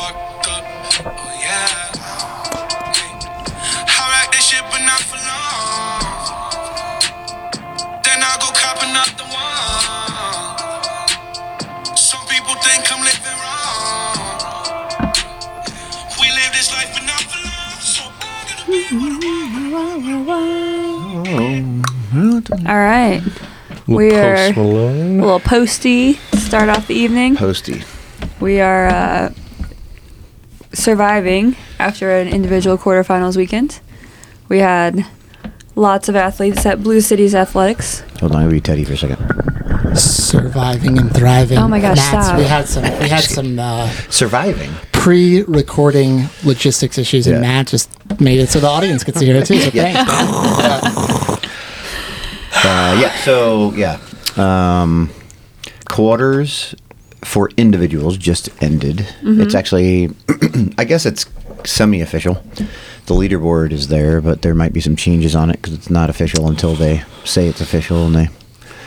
fucked up. Oh yeah. I rock this shit, but not for long. Then I go cop another one. Some people think I'm living wrong. We live this life, but not for long. So I'm gonna All right. We are a little posty. Start off the evening. Posty. We are uh, surviving after an individual quarterfinals weekend. We had lots of athletes at Blues City Athletics. Hold on, I'll be Teddy for a second. Surviving and thriving. Oh my gosh, Matt's- stop. We had some. We had some uh, Surviving. pre-recording logistics issues, and Matt just made it so the audience could see it too. So thanks. Uh, yeah. So yeah, um, quarters for individuals just ended. Mm-hmm. It's actually, I guess it's semi-official. The leaderboard is there, but there might be some changes on it because it's not official until they say it's official and they.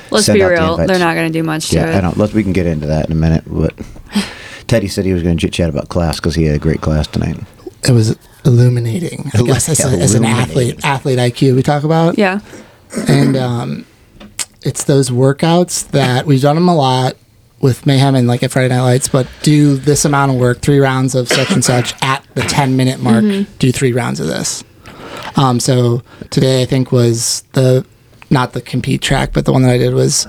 Let's send be out the real, invites. they're not going to do much to Yeah, it. I don't. Let we can get into that in a minute. But Teddy said he was going to chit chat about class because he had a great class tonight. It was illuminating. I guess as, a, as an athlete, athlete IQ we talk about. Yeah. and um, it's those workouts that we've done them a lot with Mayhem and like at Friday Night Lights, but do this amount of work, three rounds of such and such at the 10 minute mark, do three rounds of this. Um, so today I think was the not the compete track, but the one that I did was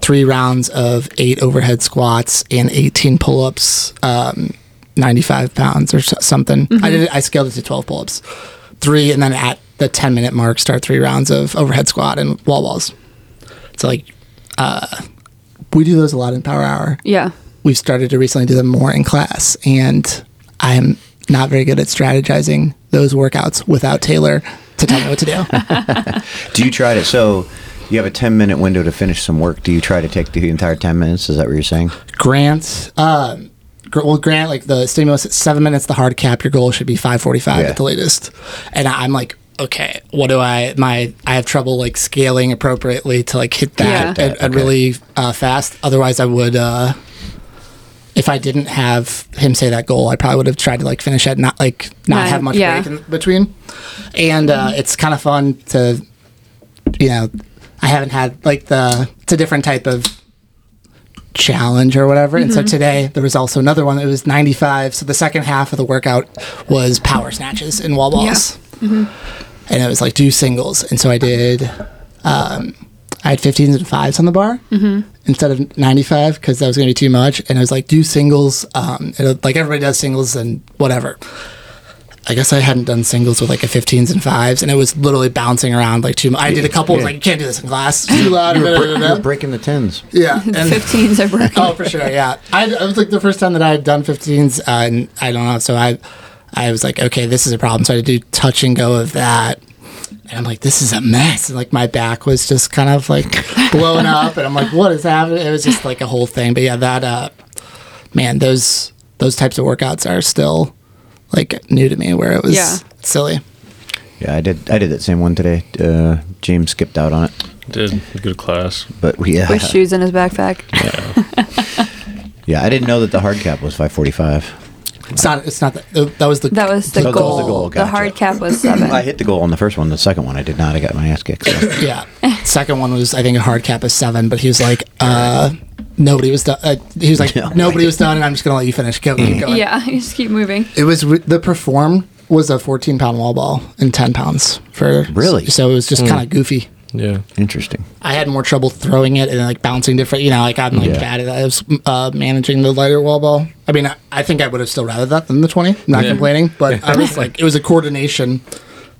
three rounds of eight overhead squats and 18 pull ups, um, 95 pounds or so- something. I did it, I scaled it to 12 pull ups, three, and then at the 10 minute mark, start three rounds of overhead squat and wall balls. So like, uh, we do those a lot in Power Hour. Yeah. We've started to recently do them more in class, and I'm not very good at strategizing those workouts without Taylor to tell me what to do. Do you try to? So you have a ten minute window to finish some work. Do you try to take the entire ten minutes? Is that what you're saying? Grant, um, gr- well, Grant, like the stimulus at seven minutes, the hard cap, your goal should be 545 Yeah. at the latest. And I'm like, okay, what do I, my, I have trouble like scaling appropriately to like hit that Yeah. and, and really uh, fast. Otherwise, I would, uh, if I didn't have him say that goal, I probably would have tried to like finish it, not like not Nine, have much yeah. break in between. And uh, it's kind of fun to, you know, I haven't had like the it's a different type of challenge or whatever. And so today there was also another one that was 95. So the second half of the workout was power snatches and wall balls. And it was like do singles. And so I did, um, I had 15s and fives on the bar instead of 95 because that was going to be too much. And it was like do singles. Um, it, like everybody does singles and whatever. I guess I hadn't done singles with like a 15s and fives, and it was literally bouncing around like too much. I did a couple. I was like, you can't do this in class. Too loud. You're, da, da, bre- da, da. you're breaking the tens. Yeah, The and 15s are broken. oh, for sure, yeah. I, I was like the first time that I had done 15s, uh, and I don't know. So I, I was like, okay, this is a problem. So I had to do touch and go of that, and I'm like, this is a mess. And like my back was just kind of like blown up, and I'm like, what is happening? It was just like a whole thing. But yeah, that, uh, man, those those types of workouts are still like new to me, where it was Yeah. silly. Yeah, I did. I did that same one today. Uh, James skipped out on it, Did a good class. but we, yeah, With shoes in his backpack. Yeah. yeah, I didn't know that the hard cap was five forty five. It's not. It's not that. That was the. That was the that was goal. the goal, The hard cap was seven. I hit the goal on the first one. The second one, I did not. I got my ass kicked. So. Yeah. Second one was I think a hard cap of seven, but he was like, uh, nobody was done. Uh, he was like, No. nobody was done, and I'm just gonna let you finish. Go, keep going. yeah, you just keep moving. It was re- the perform was a 14 pound wall ball and 10 pounds for Really? So it was just kind of goofy. Yeah. Interesting. I had more trouble throwing it and like bouncing different. You know, like I'm like Yeah. bad at that. I was uh, managing the lighter wall ball. I mean, I, I think I would have still rather that than the 20. Not Yeah. complaining, but I was like, it was a coordination.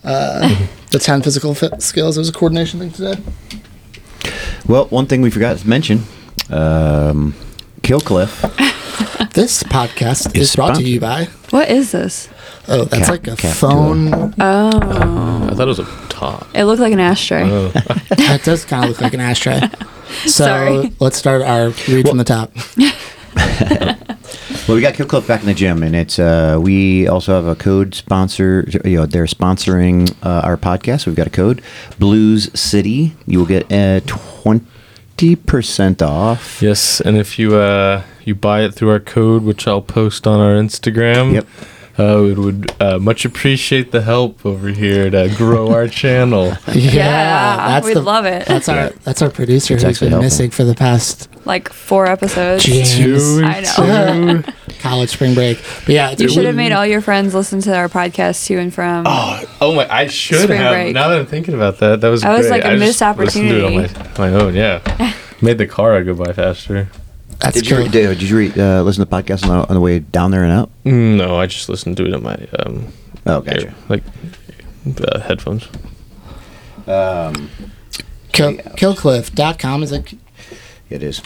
Uh, the 10 physical fit skills. It was a coordination thing today. Well, one thing we forgot to mention, um, Kill Cliff. This podcast Is is brought to you by. What is this? Oh, that's Cap- like a Cap phone. Oh, I thought it was a top. it looked like an ashtray. Oh, That does kind of look like an ashtray. So Sorry. let's start our read from the top. Well, we got Kill Cliff back in the gym, and it's uh, we also have a code sponsor. You know, they're sponsoring uh, our podcast. We've got a code, Blues City. You will get a twenty percent off. Yes, and if you uh you buy it through our code, which I'll post on our Instagram. Yep. Uh, we would uh, much appreciate the help over here to grow our channel. Yeah, we'd love it. That's our that's our producer It's who's actually been helpful. missing for the past Like four episodes. James. Two, I know. two. college spring break. But yeah, You it should have made all your friends listen to our podcast to and from. Oh oh my! I should Spring have. break. Now that I'm thinking about that, that was That was great. like a I missed just to it on opportunity. my, my own. Yeah, made the car go by faster. That's Did you, cool. re- did, did you re- uh, listen to the podcast on the, on the way down there and out? No, I just listened to it on my um, Oh, gotcha. ear- like uh, headphones. Um, Kill, killcliff.com is it it is.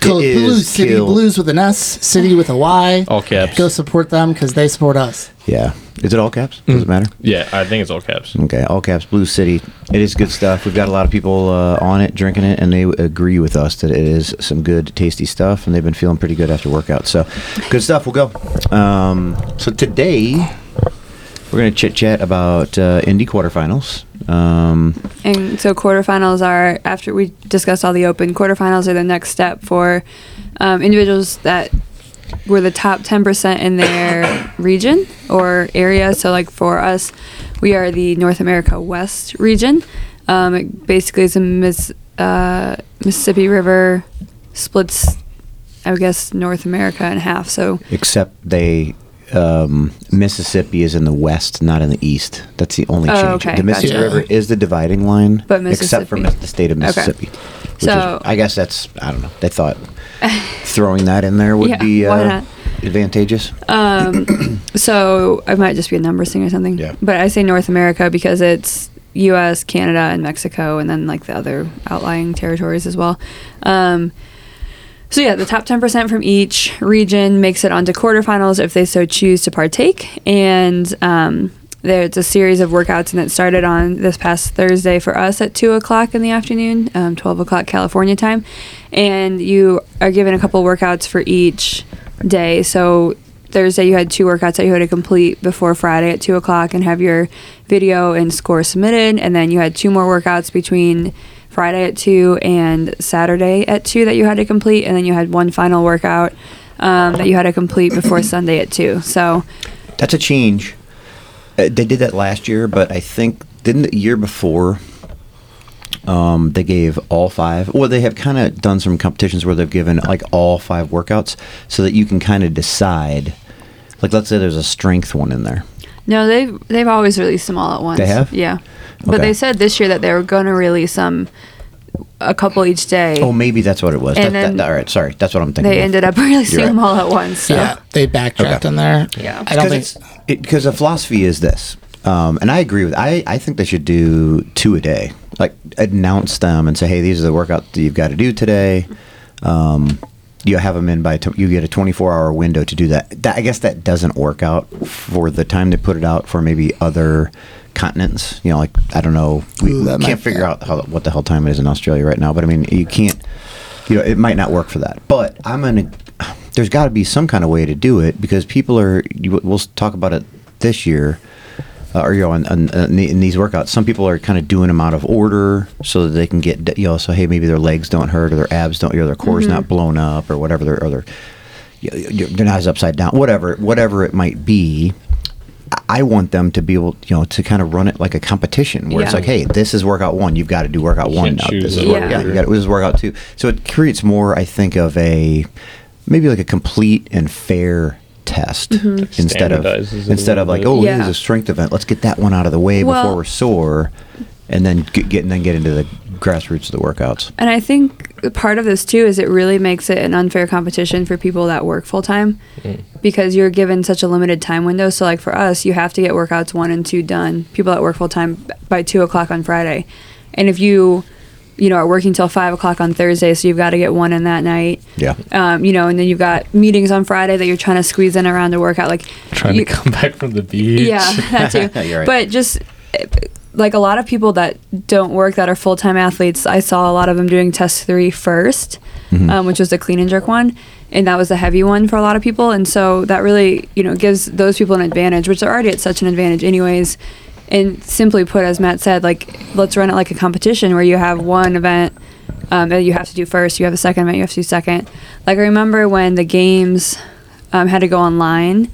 Kill, It is Blues City kill- Blues with an S, City with a Y. All caps. Go support them because they support us. Yeah. Is it all caps? Does it matter? Yeah, I think it's all caps. Okay, all caps, Blue City. It is good stuff. We've got a lot of people uh, on it, drinking it, and they agree with us that it is some good, tasty stuff, and they've been feeling pretty good after workout. So, good stuff. We'll go. Um, so today, we're going to chit chat about uh, Indy quarterfinals. Um, And so quarterfinals are after we discussed all the open quarterfinals are the next step for um, individuals that were the top 10% in their region or area. So like for us, we are the North America West region. Um, it basically is a Miss, uh, Mississippi River splits, I guess, North America in half. So except they. Um, Mississippi is in the west, not in the east. That's the only Oh, change. okay, the Mississippi gotcha. River is the dividing line, But except for the state of Okay. Mississippi. Which So- is, I guess that's I don't know. They thought throwing that in there would Yeah, be uh, advantageous. Um, so I might just be a numbers thing or something. Yeah. But I say North America because it's U.S., Canada, and Mexico, and then like the other outlying territories as well. Um, so yeah, the top ten percent from each region makes it onto quarterfinals if they so choose to partake, and um, there's a series of workouts, and it started on this past Thursday for us at two o'clock in the afternoon, um, twelve o'clock California time, and you are given a couple workouts for each day. So Thursday you had two workouts that you had to complete before Friday at two o'clock and have your video and score submitted, and then you had two more workouts between Friday at two and Saturday at two that you had to complete, and then you had one final workout um, that you had to complete before Sunday at two. So That's a change. Uh, they did that last year, but I think didn't the year before. Um, they gave all five. Well, they have kind of done some competitions where they've given like all five workouts, so that you can kind of decide. Like, let's say there's a strength one in there. no, they've they've always released them all at once. They have? yeah. But Okay. they said this year that they were going to release them a couple each day. Oh, maybe that's what it was. And That- that- then all right, sorry, that's what I'm thinking. they of. ended up releasing right. them all at once. So. Yeah, they backtracked Okay. on there. Yeah. I don't think. It's because the philosophy is this, um, and I agree with. I I think they should do two a day. Like announce them and say, hey, these are the workouts that you've got to do today. Um, you have them in by t- you get a 24 hour window to do that. that. I guess that doesn't work out for the time they put it out for maybe other continents. You know, like I don't know, we Ooh, can't figure out how, what the hell time it is in Australia right now. But I mean, you can't. You know, it might not work for that. But I'm gonna. There's got to be some kind of way to do it because people are. You, we'll talk about it this year. Uh, or you know, in, in, in the- in these workouts, some people are kind of doing them out of order so that they can get you know. So hey, maybe their legs don't hurt or their abs don't, or their core's not blown up or whatever. Their or their you know, they're not as upside down. Whatever, whatever it might be. I- I want them to be able, you know, to kind of run it like a competition where it's like, hey, this is workout one. You've got to do workout one can't now. This is an work- yeah, you got to this is workout two. So it creates more, I think, of a maybe like a complete and fair test instead of Standardizes it a instead of like, oh, Mm-hmm. Yeah. here's a strength event. Let's get that one out of the way Well- before we're sore, and then get, get and then get into the grassroots of the workouts. And I think part of this too is it really makes it an unfair competition for people that work full time because you're given such a limited time window. So, like for us, you have to get workouts one and two done. People that work full time by two o'clock on Friday, and if you, you know, are working till five o'clock on Thursday, so you've got to get one in that night. Yeah. Um, you know, and then you've got meetings on Friday that you're trying to squeeze in around to workout. Like Trying you- to come back from the beach. yeah, that too. You're right. But just eh, like a lot of people that don't work that are full time athletes, I saw a lot of them doing test three first, um, which was the clean and jerk one, and that was the heavy one for a lot of people. And so that really, you know, gives those people an advantage, which they're already at such an advantage anyways. And simply put, as Matt said, like let's run it like a competition where you have one event um, that you have to do first. You have a second event, you have to do second. Like I remember when the games um, had to go online,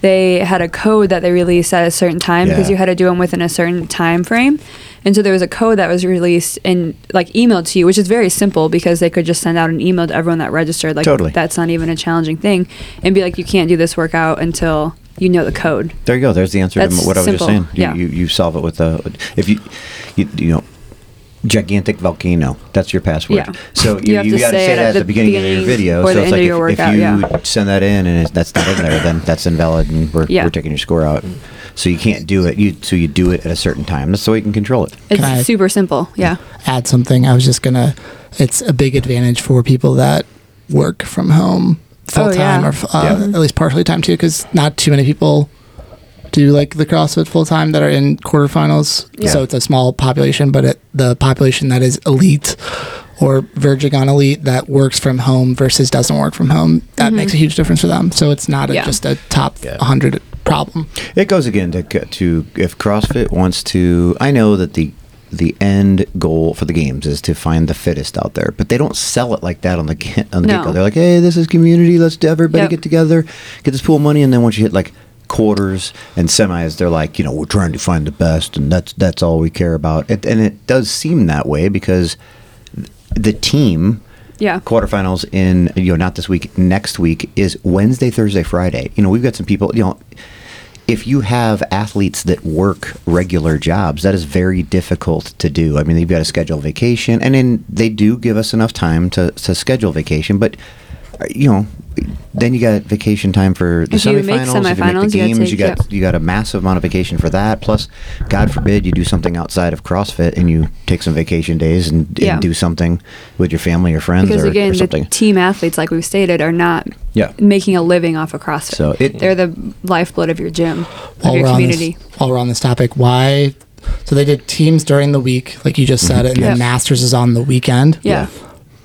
they had a code that they released at a certain time because Yeah. you had to do them within a certain time frame. And so there was a code that was released and like emailed to you, which is very simple because they could just send out an email to everyone that registered. Like Totally. that's not even a challenging thing, and be like, you can't do this workout until you know the code. There you go. There's the answer That's to what I was simple. just saying. You, Yeah. you, you solve it with a, if you, you, you know, gigantic volcano. That's your password. Yeah. So You you, have you, to got to say say it that at the beginning, of your video. or so the it's end like of if, your if workout, you yeah. send that in and it's, that's not in there, then that's invalid and we're, Yeah. we're taking your score out. So you can't do it. You so you do it at a certain time. That's the way you can control it. It's I- super simple. Yeah. add something. I was just gonna. It's a big advantage for people that work from home full Oh, time yeah. or uh, Yeah. at least partially time too, because not too many people do like the CrossFit full time that are in quarterfinals. Yeah. So it's a small population, but it, the population that is elite or verging on elite that works from home versus doesn't work from home, that makes a huge difference for them. So it's not a, Mm-hmm. Yeah. just a top Yeah. 100 problem. It goes again to to if CrossFit wants to. I know that the the end goal for the games is to find the fittest out there, but they don't sell it like that on the on the No. get go. They're like, hey, this is community. Let's everybody Yep. get together, get this pool of money, and then once you hit like quarters and semis, they're like, you know, we're trying to find the best, and that's that's all we care about. It, and it does seem that way because the team Yeah. quarterfinals in you know not this week next week is wednesday thursday friday you know we've got some people you know if you have athletes that work regular jobs that is very difficult to do i mean they've got to schedule vacation and then they do give us enough time to, to schedule vacation but you know then you got vacation time for the If you make semifinals. if you make semifinals, the you gotta games, you take- got yep. you got a massive amount of vacation for that. Plus, God forbid you do something outside of CrossFit and you take some vacation days and, and Yeah. do something with your family or friends Because or, again, or the team athletes, like we've stated, are not Yeah. making a living off of CrossFit. So it- They're the lifeblood of your gym, of your community. this while we're on this topic why so they did teams during the week like you just said mm-hmm. and Yep. then masters is on the weekend yeah.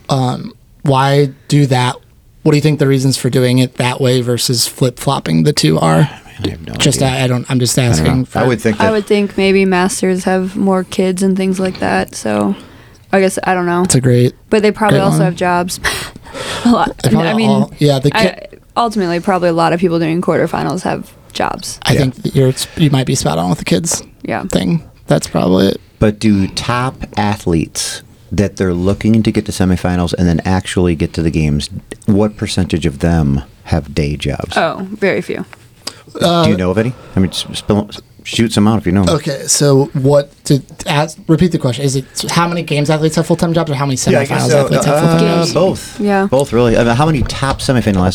Um, why do that what do you think the reasons for doing it that way versus flip-flopping the two are I have no just idea. I, I don't i'm just asking know. for, I would think that I would think maybe masters have more kids and things like that. So I guess I don't know. it's a great But they probably also one. have jobs. a lot. They I mean, all- yeah, the ki- I, ultimately, probably a lot of people doing quarterfinals have jobs. i Yeah. think you're you might be spot on with the kids Yeah. thing that's probably it But do top athletes that they're looking to get to semifinals and then actually get to the games, what percentage of them have day jobs? Oh, very few. do you know of any? I mean, spill, shoot some out if you know. okay so what to ask repeat the question is it how many games athletes have full-time jobs or how many semifinals athletes have full-time Uh, jobs both. Yeah. Both really. I mean, how many top semifinal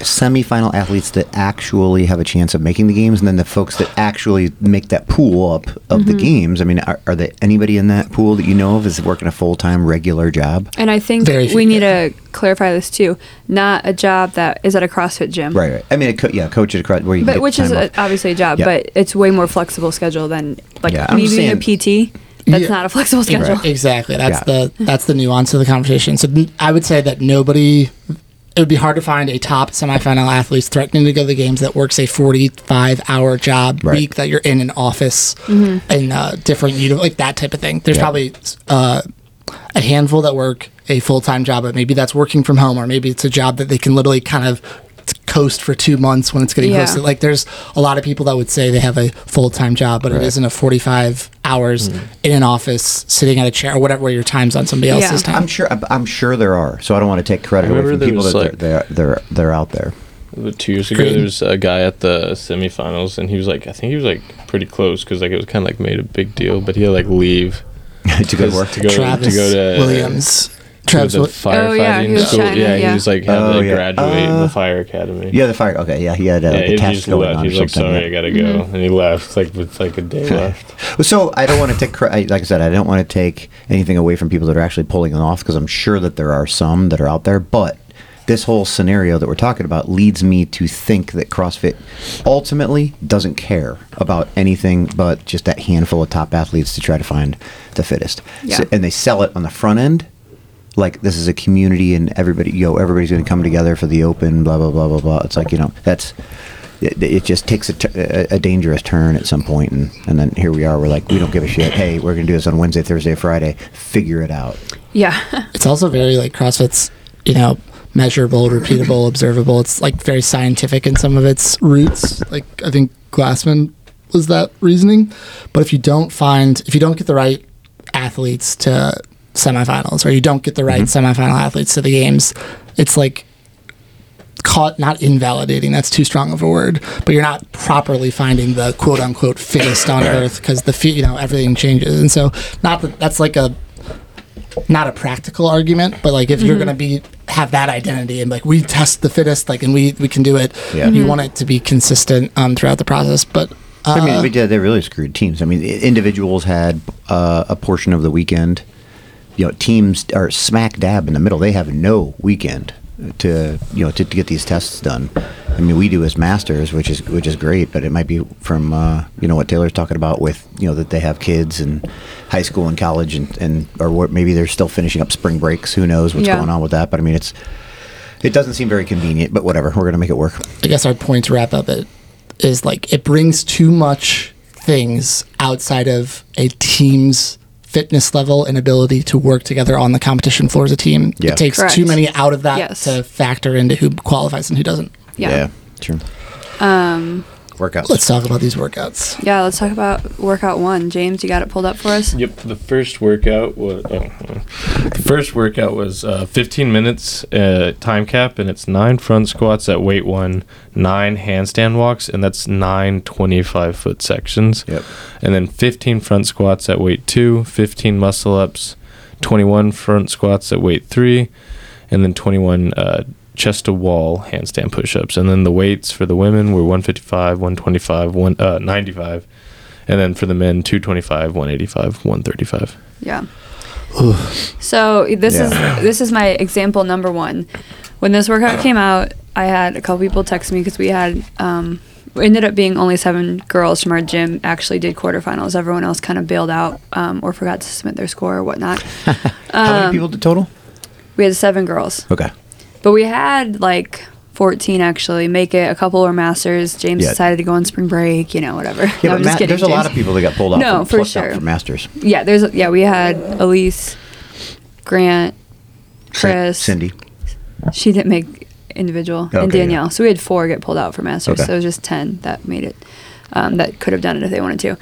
semifinal athletes that actually have a chance of making the games, and then the folks that actually make that pool up of Mm-hmm. the games? I mean, are, are there anybody in that pool that you know of is working a full time regular job? And I think Very we need to clarify this too. Not a job that is at a CrossFit gym. Right, right. I mean, it co- yeah, coach at a crowd where you can But get which is a, obviously a job, Yeah. but it's way more flexible schedule than like Yeah, me being a PT. That's Yeah. not a flexible schedule. Right, Exactly. That's Yeah. the that's the nuance of the conversation. So I would say that nobody. It would be hard to find a top semifinal athlete threatening to go to the games that works a 45 hour job Right. week that you're in an office Mm-hmm. in uh, different you know like that type of thing. There's Yeah. probably uh, a handful that work a full time job, but maybe that's working from home or maybe it's a job that they can literally kind of coast for two months when it's getting Yeah. hosted. Like there's a lot of people that would say they have a full time job, but Right. it isn't a 45 hours mm. in an office sitting at a chair or whatever where your time's on somebody else's Yeah. time. I'm sure. I'm- I'm sure there are. So I don't want to take credit I away from there people that like- they're, they're they're they're out there About Two years ago, Great. there was a guy at the semifinals, and he was like, I think he was like pretty close because like it was kind of like made a big deal, but he had like leave to go to work. to go Travis to go to Williams. To Travis, the firefighting Oh, yeah, he was school. trying yeah, he was like had Oh, to yeah. graduate in Uh, the fire academy. Yeah, the fire. Okay, yeah, he had uh, yeah, like a he test going left. on. He's like, something. sorry, I gotta go, Mm-hmm. and he left like with like a day left. So I don't want to take, like I said, I don't want to take anything away from people that are actually pulling it off because I'm sure that there are some that are out there. But this whole scenario that we're talking about leads me to think that CrossFit ultimately doesn't care about anything but just that handful of top athletes to try to find the fittest. Yeah. So- and they sell it on the front end. Like this is a community and everybody, yo, everybody's going to come together for the open, blah blah blah blah blah. It's like you know that's it, it just takes a, t- a, a dangerous turn at some point, and, and then here we are. We're like, we don't give a shit. Hey, we're gonna do this on Wednesday, Thursday, Friday. Figure it out. Yeah. It's also very like CrossFit's, you know, measurable, repeatable, observable. It's like very scientific in some of its roots. Like I think Glassman was that reasoning. But if you don't find, if you don't get the right athletes to semifinals, or you don't get the right semifinal athletes to the games, it's like caught not invalidating that's too strong of a word but you're not properly finding the quote unquote fittest on earth because the fi- you know everything changes and so not that that's like a not a practical argument, but like if you're gonna be have that identity and like we test the fittest, like and we we can do it. Yeah. You want it to be consistent um, throughout the process, but. Uh, I mean, but yeah, they really screwed teams. I mean, individuals had uh, a portion of the weekend. You know, teams are smack dab in the middle. They have no weekend to you know to, to get these tests done. I mean, we do as masters, which is which is great, but it might be from uh, you know what Taylor's talking about with you know that they have kids in high school and college and and or what maybe they're still finishing up spring breaks. Who knows what's Yeah. going on with that? But I mean, it's it doesn't seem very convenient. But whatever, we're gonna make it work. I guess our point to wrap up it is like it brings too much things outside of a team's fitness level and ability to work together on the competition floor as a team. Yeah. It takes Correct. too many out of that Yes. to factor into who qualifies and who doesn't. Yeah. sure. Um, Workouts. Let's talk about these workouts. yeah, let's talk about workout one. James, you got it pulled up for us? Yep, the first workout was oh, uh, the first workout was uh, 15 minutes uh, time cap, and it's nine front squats at weight one, nine handstand walks, and that's nine 25 foot sections. Yep. And then 15 front squats at weight two, 15 muscle ups, 21 front squats at weight three, and then 21 uh, chest to wall handstand push ups. And then the weights for the women were 155, 125, one, uh, 95. And then for the men, 225, 185, 135. Yeah. So this Yeah. is this is my example number one. When this workout came out, I had a couple people text me because we had um, we ended up being only seven girls from our gym actually did quarterfinals. Everyone else kind of bailed out um, or forgot to submit their score or whatnot. How many people did total? we had seven girls, Okay. But we had like. 14 actually make it a couple were masters james Yeah. decided to go on spring break you know whatever Yeah, No, but I'm just ma- kidding, there's a lot of people that got pulled off. No, from, for out sure. for masters. yeah there's yeah we had elise grant chris Cindy. She didn't make individual, and Okay, yeah. Danielle. So we had four get pulled out for masters. Okay. So it was just ten that made it. Um, that could have done it if they wanted to.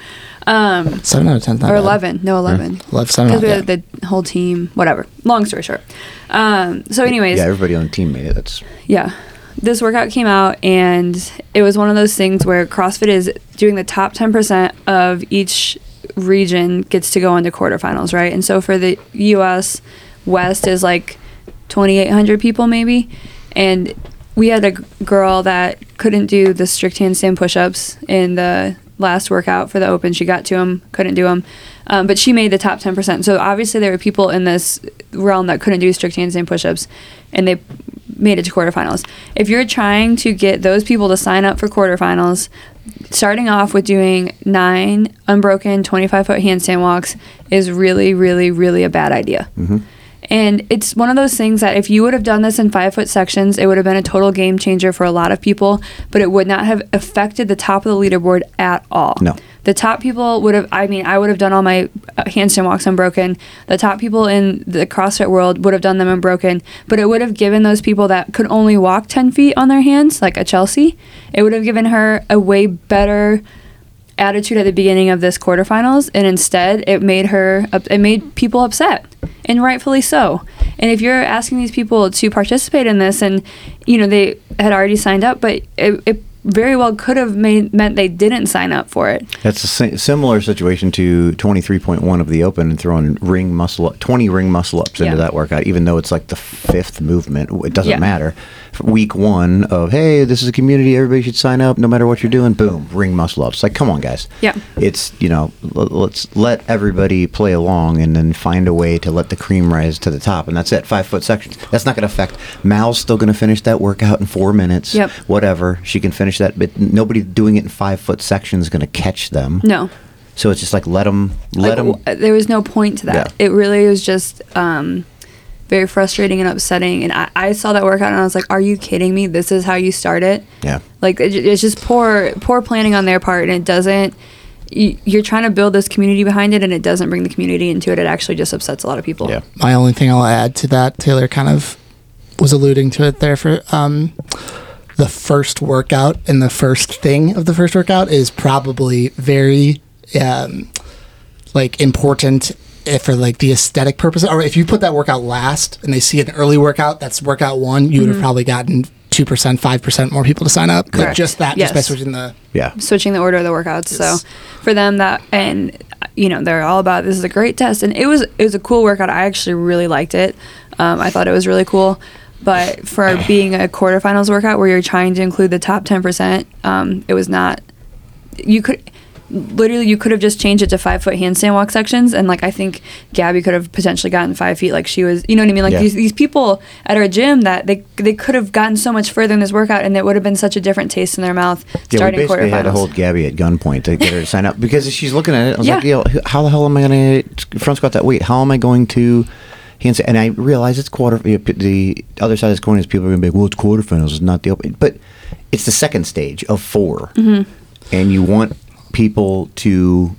Um, Seven out of ten. or eleven, no eleven. Love seven out Because of we had the whole team. Whatever. Long story short. Um, so, anyways, Yeah, everybody on the team made it. That's yeah. This workout came out, and it was one of those things where CrossFit is doing the top 10% of each region gets to go into quarterfinals, right? And so for the US West is like 2,800 people, maybe. And we had a g- girl that couldn't do the strict handstand push ups in the last workout for the open. She got to them, couldn't do them. Um, but she made the top 10%. So obviously, there were people in this realm that couldn't do strict handstand push ups, and they made it to quarterfinals. If you're trying to get those people to sign up for quarterfinals, starting off with doing nine unbroken 25 foot handstand walks is really, really, really a bad idea. And it's one of those things that if you would have done this in five foot sections, it would have been a total game changer for a lot of people, but it would not have affected the top of the leaderboard at all. No. The top people would have, I mean, I would have done all my uh, handstand walks unbroken. The top people in the CrossFit world would have done them unbroken, but it would have given those people that could only walk 10 feet on their hands, like a Chelsea, it would have given her a way better attitude at the beginning of this quarterfinals and instead it made her it made people upset and rightfully so. And if you're asking these people to participate in this and you know they had already signed up but it, it very well could have made meant they didn't sign up for it that's a similar situation to 23.1 of the open and throwing ring muscle up, 20 ring muscle ups Yeah. into that workout, even though it's like the fifth movement. It doesn't Yeah. matter. Week one of hey, this is a community. Everybody should sign up, no matter what you're doing. Boom, ring muscle ups. Like, come on, guys. Yeah. It's you know, l- let's let everybody play along and then find a way to let the cream rise to the top, and that's it. Five foot sections. That's not going to affect. Mal's still going to finish that workout in four minutes. Yep. Whatever, she can finish that, but nobody doing it in five foot sections is going to catch them. no So it's just like let them, let like, them. w- there was no point to that Yeah. it really was just um very frustrating and upsetting. And I, I saw that workout and I was like, "Are you kidding me? This is how you start it?" Yeah. Like it, it's just poor poor planning on their part, and it doesn't. You, you're trying to build this community behind it, and it doesn't bring the community into it. It actually just upsets a lot of people. Yeah. my only thing I'll add to that, Taylor kind of was alluding to it there for um, the first workout and the first thing of the first workout is probably very um, like important if for like the aesthetic purpose or if you put that workout last and they see an early workout that's workout one you would have probably gotten 2% 5% more people to sign up like Correct. just that just by switching the Yeah. switching the order of the workouts. Yes. So for them that and you know they're all about this is a great test and it was it was a cool workout. I actually really liked it. Um, I thought it was really cool. But for being a quarterfinals workout where you're trying to include the top ten percent, um, it was not. You could literally you could have just changed it to five foot handstand walk sections and like I think Gabby could have potentially gotten five feet like she was you know what I mean like Yeah. these these people at our gym that they they could have gotten so much further in this workout and it would have been such a different taste in their mouth Yeah, we starting basically had to hold Gabby at gunpoint to get her to sign up because she's looking at it. I was Yeah. like, Yo, how the hell am I going to front squat that weight? How am I going to And I realize it's quarter. The other side of this coin is people are going to be like, well, it's quarterfinals, it's not the open. But it's the second stage of 4 Mm-hmm. and you want people to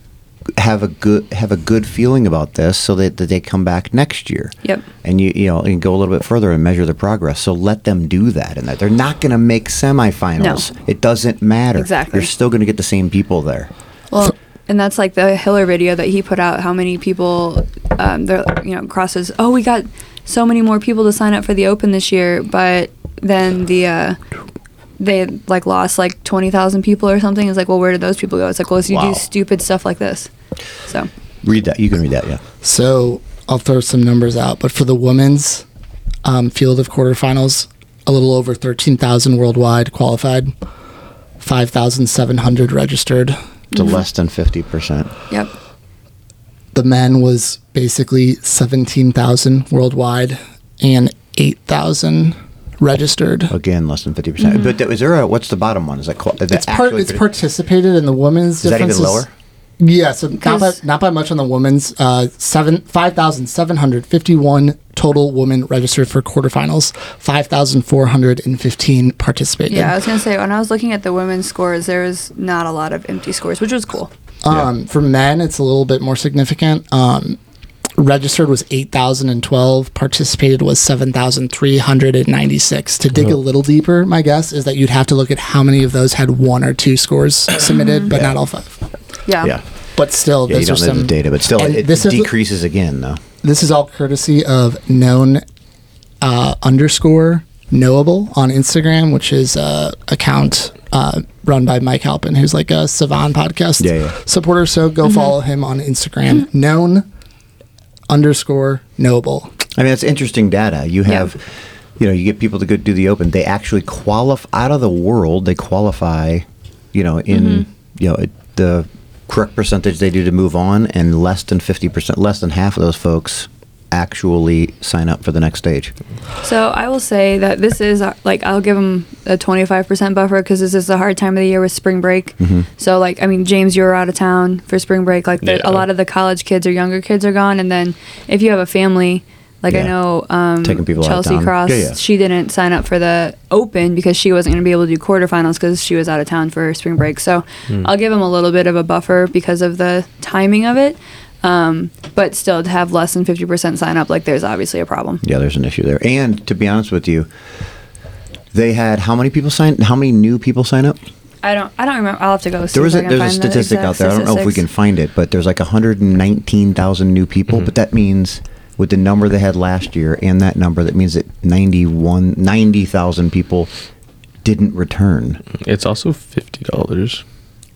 have a good have a good feeling about this so that, that they come back next year. Yep. And you you know and go a little bit further and measure the progress. So let them do that and that they're not going to make semifinals. No. It doesn't matter. Exactly. You're still going to get the same people there. Well, and that's like the Hiller video that he put out. How many people, um, they're you know crosses. Oh, we got so many more people to sign up for the Open this year, but then the uh, they like lost like twenty thousand people or something. It's like, well, where did those people go? It's like, well, you Wow. do stupid stuff like this. So Read that. You can read that. Yeah. So I'll throw some numbers out, but for the women's um, field of quarterfinals, a little over 13,000 worldwide qualified, 5,700 registered. To less than fifty percent. yep, The men was basically 17,000 worldwide and 8,000 registered. Again, less than 50 percent. But th- is there a what's the bottom one? Is that qual- is that It's part. It's pretty- participated in the women's. Is that even lower? Yeah, so not by, 'Cause- not by much on the women's. Uh, seven five thousand seven hundred fifty one total women registered for quarterfinals. Five thousand four hundred and fifteen participated. yeah. I was gonna say when I was looking at the women's scores, there was not a lot of empty scores, which was cool. Um, For men, it's a little bit more significant. Um, registered was 8,012. Participated was 7,396. To dig a little deeper, my guess is that you'd have to look at how many of those had one or two scores submitted, but Yeah. not all five. Yeah. Yeah. But still, Yeah, you those are don't know some the data, but still, it this is- decreases again, though. This is all courtesy of known uh, underscore knowable on Instagram, which is a account uh, run by Mike Halpin, who's like a Sevan podcast Yeah, yeah. supporter. So go follow him on Instagram. known underscore knowable. I mean, it's interesting data. You Yeah. have, you know, you get people to go do the open. They actually qualify out of the world. They qualify, you know, in Mm-hmm. you know the correct percentage they do to move on, and less than fifty percent, less than half of those folks actually sign up for the next stage. So I will say that this is uh, like I'll give them a 25% buffer because this is a hard time of the year with spring break. Mm-hmm. So like I mean James, you were out of town for spring break. Like the, Yeah. a lot of the college kids or younger kids are gone, and then if you have a family, like I know um, Taking people out of Chelsea. Cross, Yeah, yeah. she didn't sign up for the Open because she wasn't going to be able to do quarterfinals because she was out of town for spring break. So Hmm. I'll give them a little bit of a buffer because of the timing of it. Um, but still, to have less than 50% sign up, like there's obviously a problem. Yeah, there's an issue there. And to be honest with you, they had how many people sign? How many new people sign up? I don't. I don't remember. I'll have to go. See There was if a, I can there's a find the statistic out exact there. I don't know if we can find it, but there's like 119,000 new people. But that means with the number they had last year and that number, that means that 91, 90,000 people didn't return. It's also fifty dollars.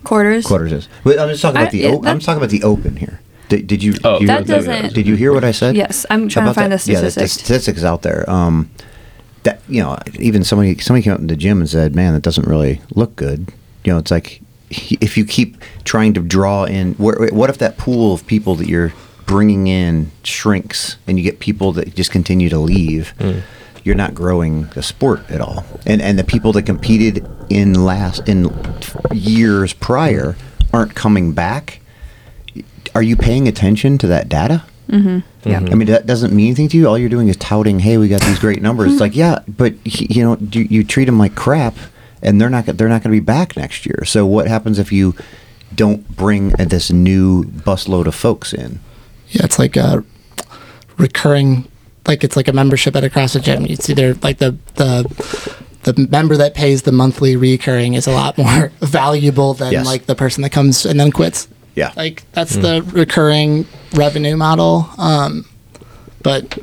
quarters. Quarters is. But I'm just talking about I- the. yeah, o- I'm talking about the open here. Did, did you? Oh, you That hear- doesn't- Did you hear what I said? Yes, I'm trying to find that- the Yeah, the, the statistics. statistics out there. Um, that you know, even somebody somebody came up in the gym and said, "Man, that doesn't really look good." You know, it's like if you keep trying to draw in, where, what if that pool of people that you're bringing in shrinks, and you get people that just continue to leave? You're not growing the sport at all, and and the people that competed in last in years prior aren't coming back. Are you paying attention to that data? Yeah. I mean, that doesn't mean anything to you. All you're doing is touting, "Hey, we got these great numbers." It's like, yeah, but you know, you, you treat them like crap, and they're not they're not going to be back next year. So what happens if you don't bring uh, this new busload of folks in? Yeah, it's like a recurring, like it's like a membership at a CrossFit gym. It's either like the the the member that pays the monthly recurring is a lot more valuable than Yes. like the person that comes and then quits. Yeah. Like that's the recurring revenue model. Um, but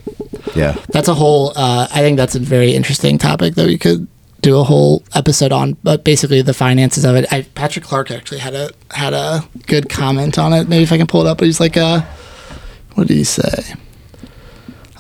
Yeah. that's a whole. Uh, I think that's a very interesting topic that we could do a whole episode on. But basically, the finances of it. I, Patrick Clark actually had a had a good comment on it. Maybe if I can pull it up. But he's like, uh, what did he say?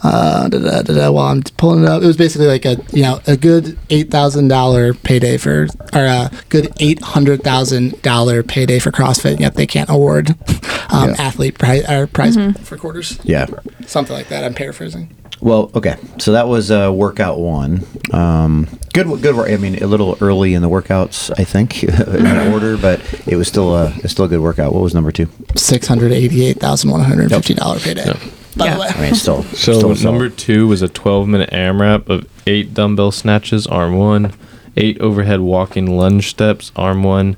Uh, da, da, da, da, while I'm pulling it up, it was basically like a you know a good eight thousand dollar payday for or a good eight hundred thousand dollar payday for CrossFit. Yet they can't award um, Yeah. athlete prize or prize for quarters. Yeah. Something like that. I'm paraphrasing. Well, okay. So that was uh, workout one. Um, good, good work. I mean, a little early in the workouts, I think, in order, but it was still a still a good workout. What was number two? six hundred eighty-eight thousand one hundred fifty dollar payday. By Yeah. the way, I mean, still. So still solid. number two was a 12 minute AMRAP of eight dumbbell snatches, arm one, eight overhead walking lunge steps, arm one,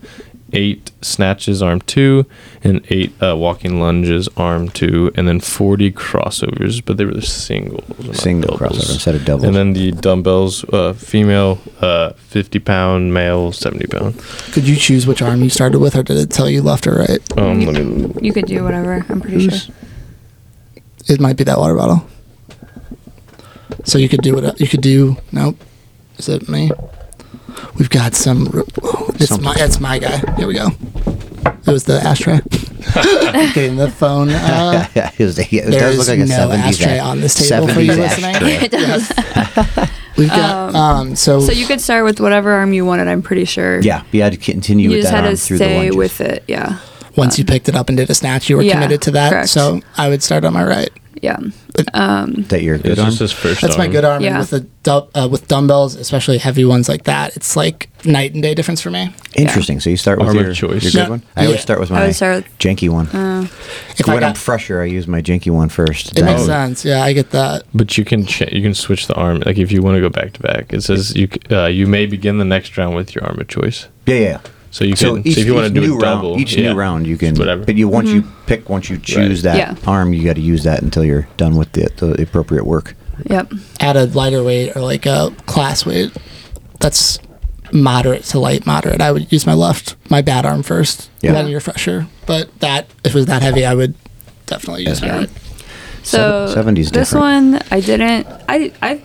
eight snatches, arm two, and eight uh, walking lunges, arm two, and then 40 crossovers, but they were the singles. Single doubles. crossover instead of doubles. And then the dumbbells, uh, female, uh, 50 pound, male, 70 pound. could you choose which arm you started with, or did it tell you left or right? Um, let me. You could do whatever. I'm pretty sure. It might be that water bottle. So you could do it. You could do. Nope. Is it me? We've got some. oh, It's Something. my. It's my guy. Here we go. It was the ashtray. Getting the phone. Uh, yeah, it, was, it there does is look like a no 70s ashtray ash- on this table for you listening. ashtray. It does. We've got. Um. So. So you could start with whatever arm you wanted. I'm pretty sure. Yeah, you had to continue You with just that had arm to stay with it. Yeah. Once you picked it up and did a snatch, you were Yeah, committed to that. correct. So I would start on my right. Yeah. that your good It's arm. his first That's my good arm. Yeah. with the du- uh, with dumbbells, especially heavy ones like that, it's like night and day difference for me. Interesting. So you start with Arm your, choice. your good No, one. I always start with my start with- janky one. If I when I'm fresher, I use my janky one first. it Then- makes Oh. sense. Yeah, I get that. But you can cha- you can switch the arm like if you want to go back to back. It says you uh, you may begin the next round with your arm of choice. Yeah, yeah. So you So can each, so if you want each to do new a double, round, each yeah, new round you can. whatever. But you once you pick, once you choose that Yeah. arm, you got to use that until you're done with the, the appropriate work. Yep. At a lighter weight or like a class weight, that's moderate to light moderate. I would use my left, my bad arm first, Yeah. then your fresher. But that if it was that heavy, I would definitely use my right. So Seven- 70's this different. one, I didn't. I I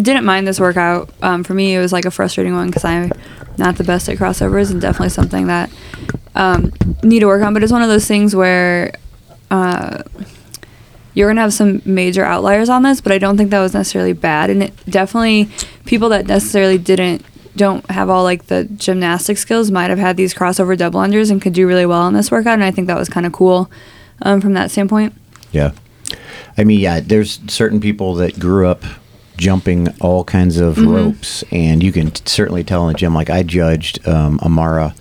didn't mind this workout. Um, for me, it was like a frustrating one because I'm not the best at crossovers and definitely something that um, need to work on. But it's one of those things where uh, you're gonna have some major outliers on this, but I don't think that was necessarily bad. And it definitely people that necessarily didn't don't have all like the gymnastic skills might have had these crossover double unders and could do really well on this workout. And I think that was kind of cool um, from that standpoint. Yeah. I mean, yeah, there's certain people that grew up jumping all kinds of Mm-hmm. ropes, and you can t- certainly tell in the gym. Like I judged um, Amara,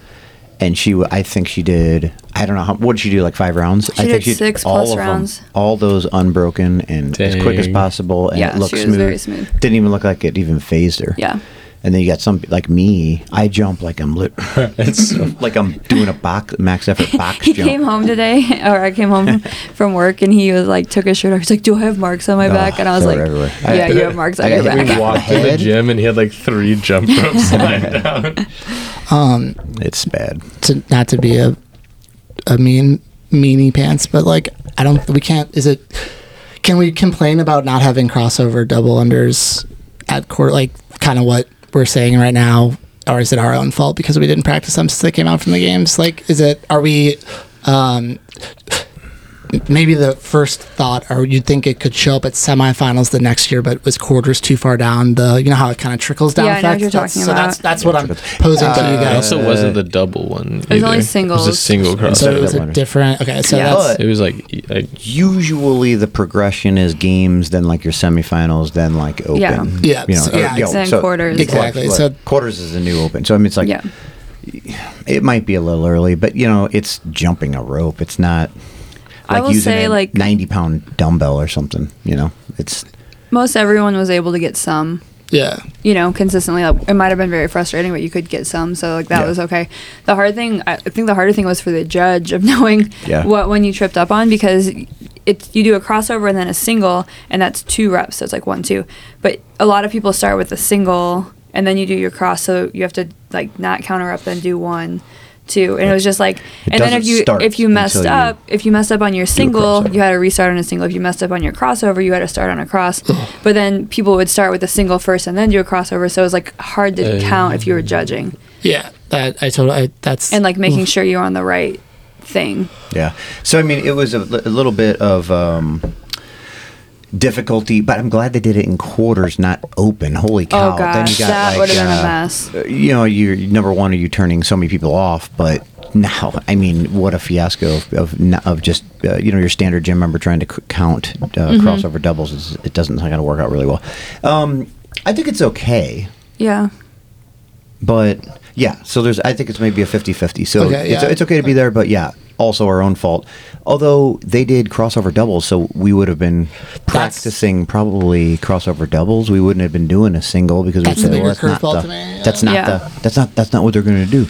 and she, w- I think she did. I don't know how. What did she do? Like five rounds? She I did think she six all plus of them, rounds. all those unbroken and as quick as possible, and Yeah, it looked she was smooth. very smooth. Didn't even look like it even phased her. Yeah. And then you got some like me. I jump like I'm lit, like I'm doing a box max effort box jump. He jump. came home today, or I came home from work, and he was like, took his shirt off. He's like, "Do I have marks on my Oh, back?" And I was like, everywhere. "Yeah, I- you have marks on I your back." We walked to the gym and he had like three jump ropes lined down. Um, it's bad. to not to be a a mean meanie pants, but like I don't we can't is it can we complain about not having crossover double unders at court like kind of what we're saying right now or is it our own fault because we didn't practice them since they came out from the games? Like is it are we um maybe the first thought or you'd think it could show up at semifinals the next year but was quarters too far down the you know how it kind of trickles down Yeah, I know what you're That's- talking so that's about. that's what i'm posing to you uh, It guys also wasn't the double one. was only either. It was a single cross. so it was a different okay so Yeah. that's But- It was like, like usually the progression is games, then like your semifinals, then like open. Yeah. Yeah, you know, so- or, yeah, uh, you know, so- quarters. Exactly, But so- quarters is the new open. So I mean, it's like yeah, it might be a little early, but you know, it's jumping a rope. It's not. I like will using say, a like- 90 pound dumbbell or something. You know, it's Most everyone was able to get some. Yeah. you know, consistently. Like, it might have been very frustrating, but you could get some, so like that Yeah. was okay. The hard thing, I think, the harder thing was for the judge of knowing Yeah. what when you tripped up on because it's you do a crossover and then a single, and that's two reps, so it's like one two. But a lot of people start with a single and then you do your cross, so you have to like not counter up, then do one. Two, and it was just like, It and then if you if you messed until you up, if you messed up on your single, you had to restart on a single. If you messed up on your crossover, you had to start on a cross. but then people would start with a single first and then do a crossover, so it was like hard to count if you were judging Yeah. That I totally. I, that's and like making sure you're on the right thing. Yeah. So I mean, it was a, a little bit of um, difficulty, but I'm glad they did it in quarters, not open. Holy cow! oh gosh, that would have been a mess. uh, You know, you number one, are you turning so many people off? But now, I mean, what a fiasco of of, of just uh, you know your standard gym member trying to c- count uh, Mm-hmm. crossover doubles. Is, it doesn't kind of work out really well. Um, I think it's okay. Yeah. But yeah, so there's I think it's maybe a 50-50. So Okay, it's, yeah. it's okay to be there, but yeah, also our own fault. Although they did crossover doubles, so we would have been practicing probably crossover doubles. We wouldn't have been doing a single because we the said, well, that's not the, to me, that's not Yeah. the that's not that's not what they're going to do.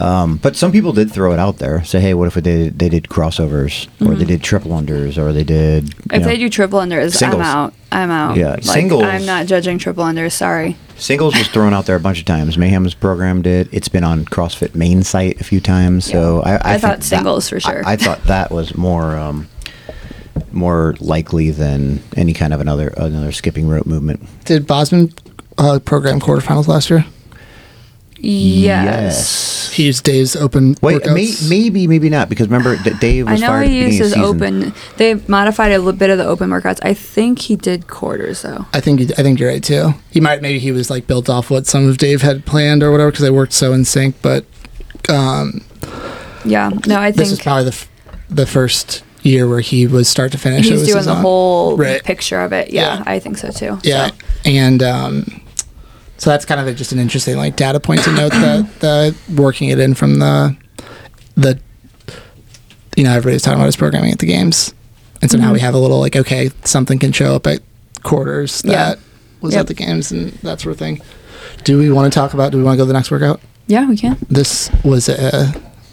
Um, but some people did throw it out there. Say, hey, what if they did, they did crossovers, or they did triple unders, or they did you Mm-hmm. If know, they do triple unders, Singles. I'm out. I'm out. Yeah, Like, singles- I'm not judging triple unders. Sorry. Singles was thrown out there a bunch of times. Mayhem's programmed it. It's been on CrossFit main site a few times. So I, I, I think thought that- singles for sure. I, I thought that was more um, more likely than any kind of another another skipping rope movement. Did Bozman uh, program quarterfinals last year? Yes. He used Dave's open Wait, may, maybe maybe not because remember that Dave I know fired he the beginning uses of the season. open. They modified a little bit of the open workouts. I think he did quarters though. I think I think you're right too. He might maybe he was like built off what some of Dave had planned or whatever because they worked so in sync. But um, Yeah. No, I think this is probably the f- the first year where he was start to finish. it he's was doing the own. whole Right. picture of it. Yeah, Yeah. I think so too. Yeah, So, and um, so that's kind of a, just an interesting like data point to note that the working it in from the the you know everybody's talking about his programming at the games, and so now Mm-hmm. we have a little like okay something can show up at quarters Yeah. that was Yep. at the games and that sort of thing. Do we want to talk about? Do we want to go to the next workout? yeah, we can. This was uh,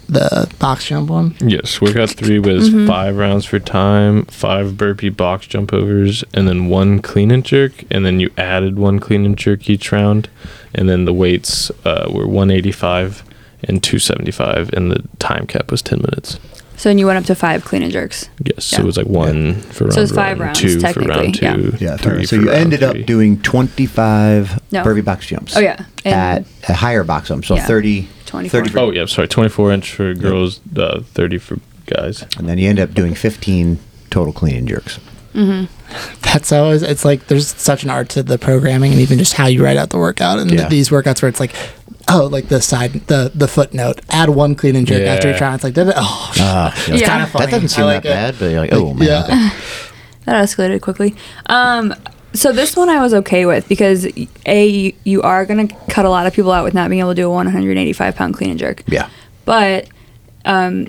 the box jump one. Yes, we workout three was Mm-hmm. five rounds for time, five burpee box jump overs, and then one clean and jerk. And then you added one clean and jerk each round. And then the weights uh, were 185 and 275, and the time cap was 10 minutes. So then you went up to five clean and jerks. Yes, so it was like one for round So it's five one, rounds, two for round two, Yeah, three so for you round ended three. up doing 25 No. burpee box jumps. Oh yeah, and at a higher box jump, so Yeah. 30, 24. 30 for- Oh, yeah, sorry, 24 inch for girls, uh, 30 for guys. and then you end up doing 15 total clean and jerks. That's always it's like there's such an art to the programming and even just how you write out the workout and Yeah. these workouts where it's like oh like the side the the footnote add one clean and jerk after Yeah. each round it's like did it oh Ah, Yeah. kind of funny That doesn't seem like that it. bad, but you're like, oh man. yeah okay. that escalated quickly. Um, so this one I was okay with because a you, are gonna cut a lot of people out with not being able to do a 185 pound clean and jerk. Yeah. but um,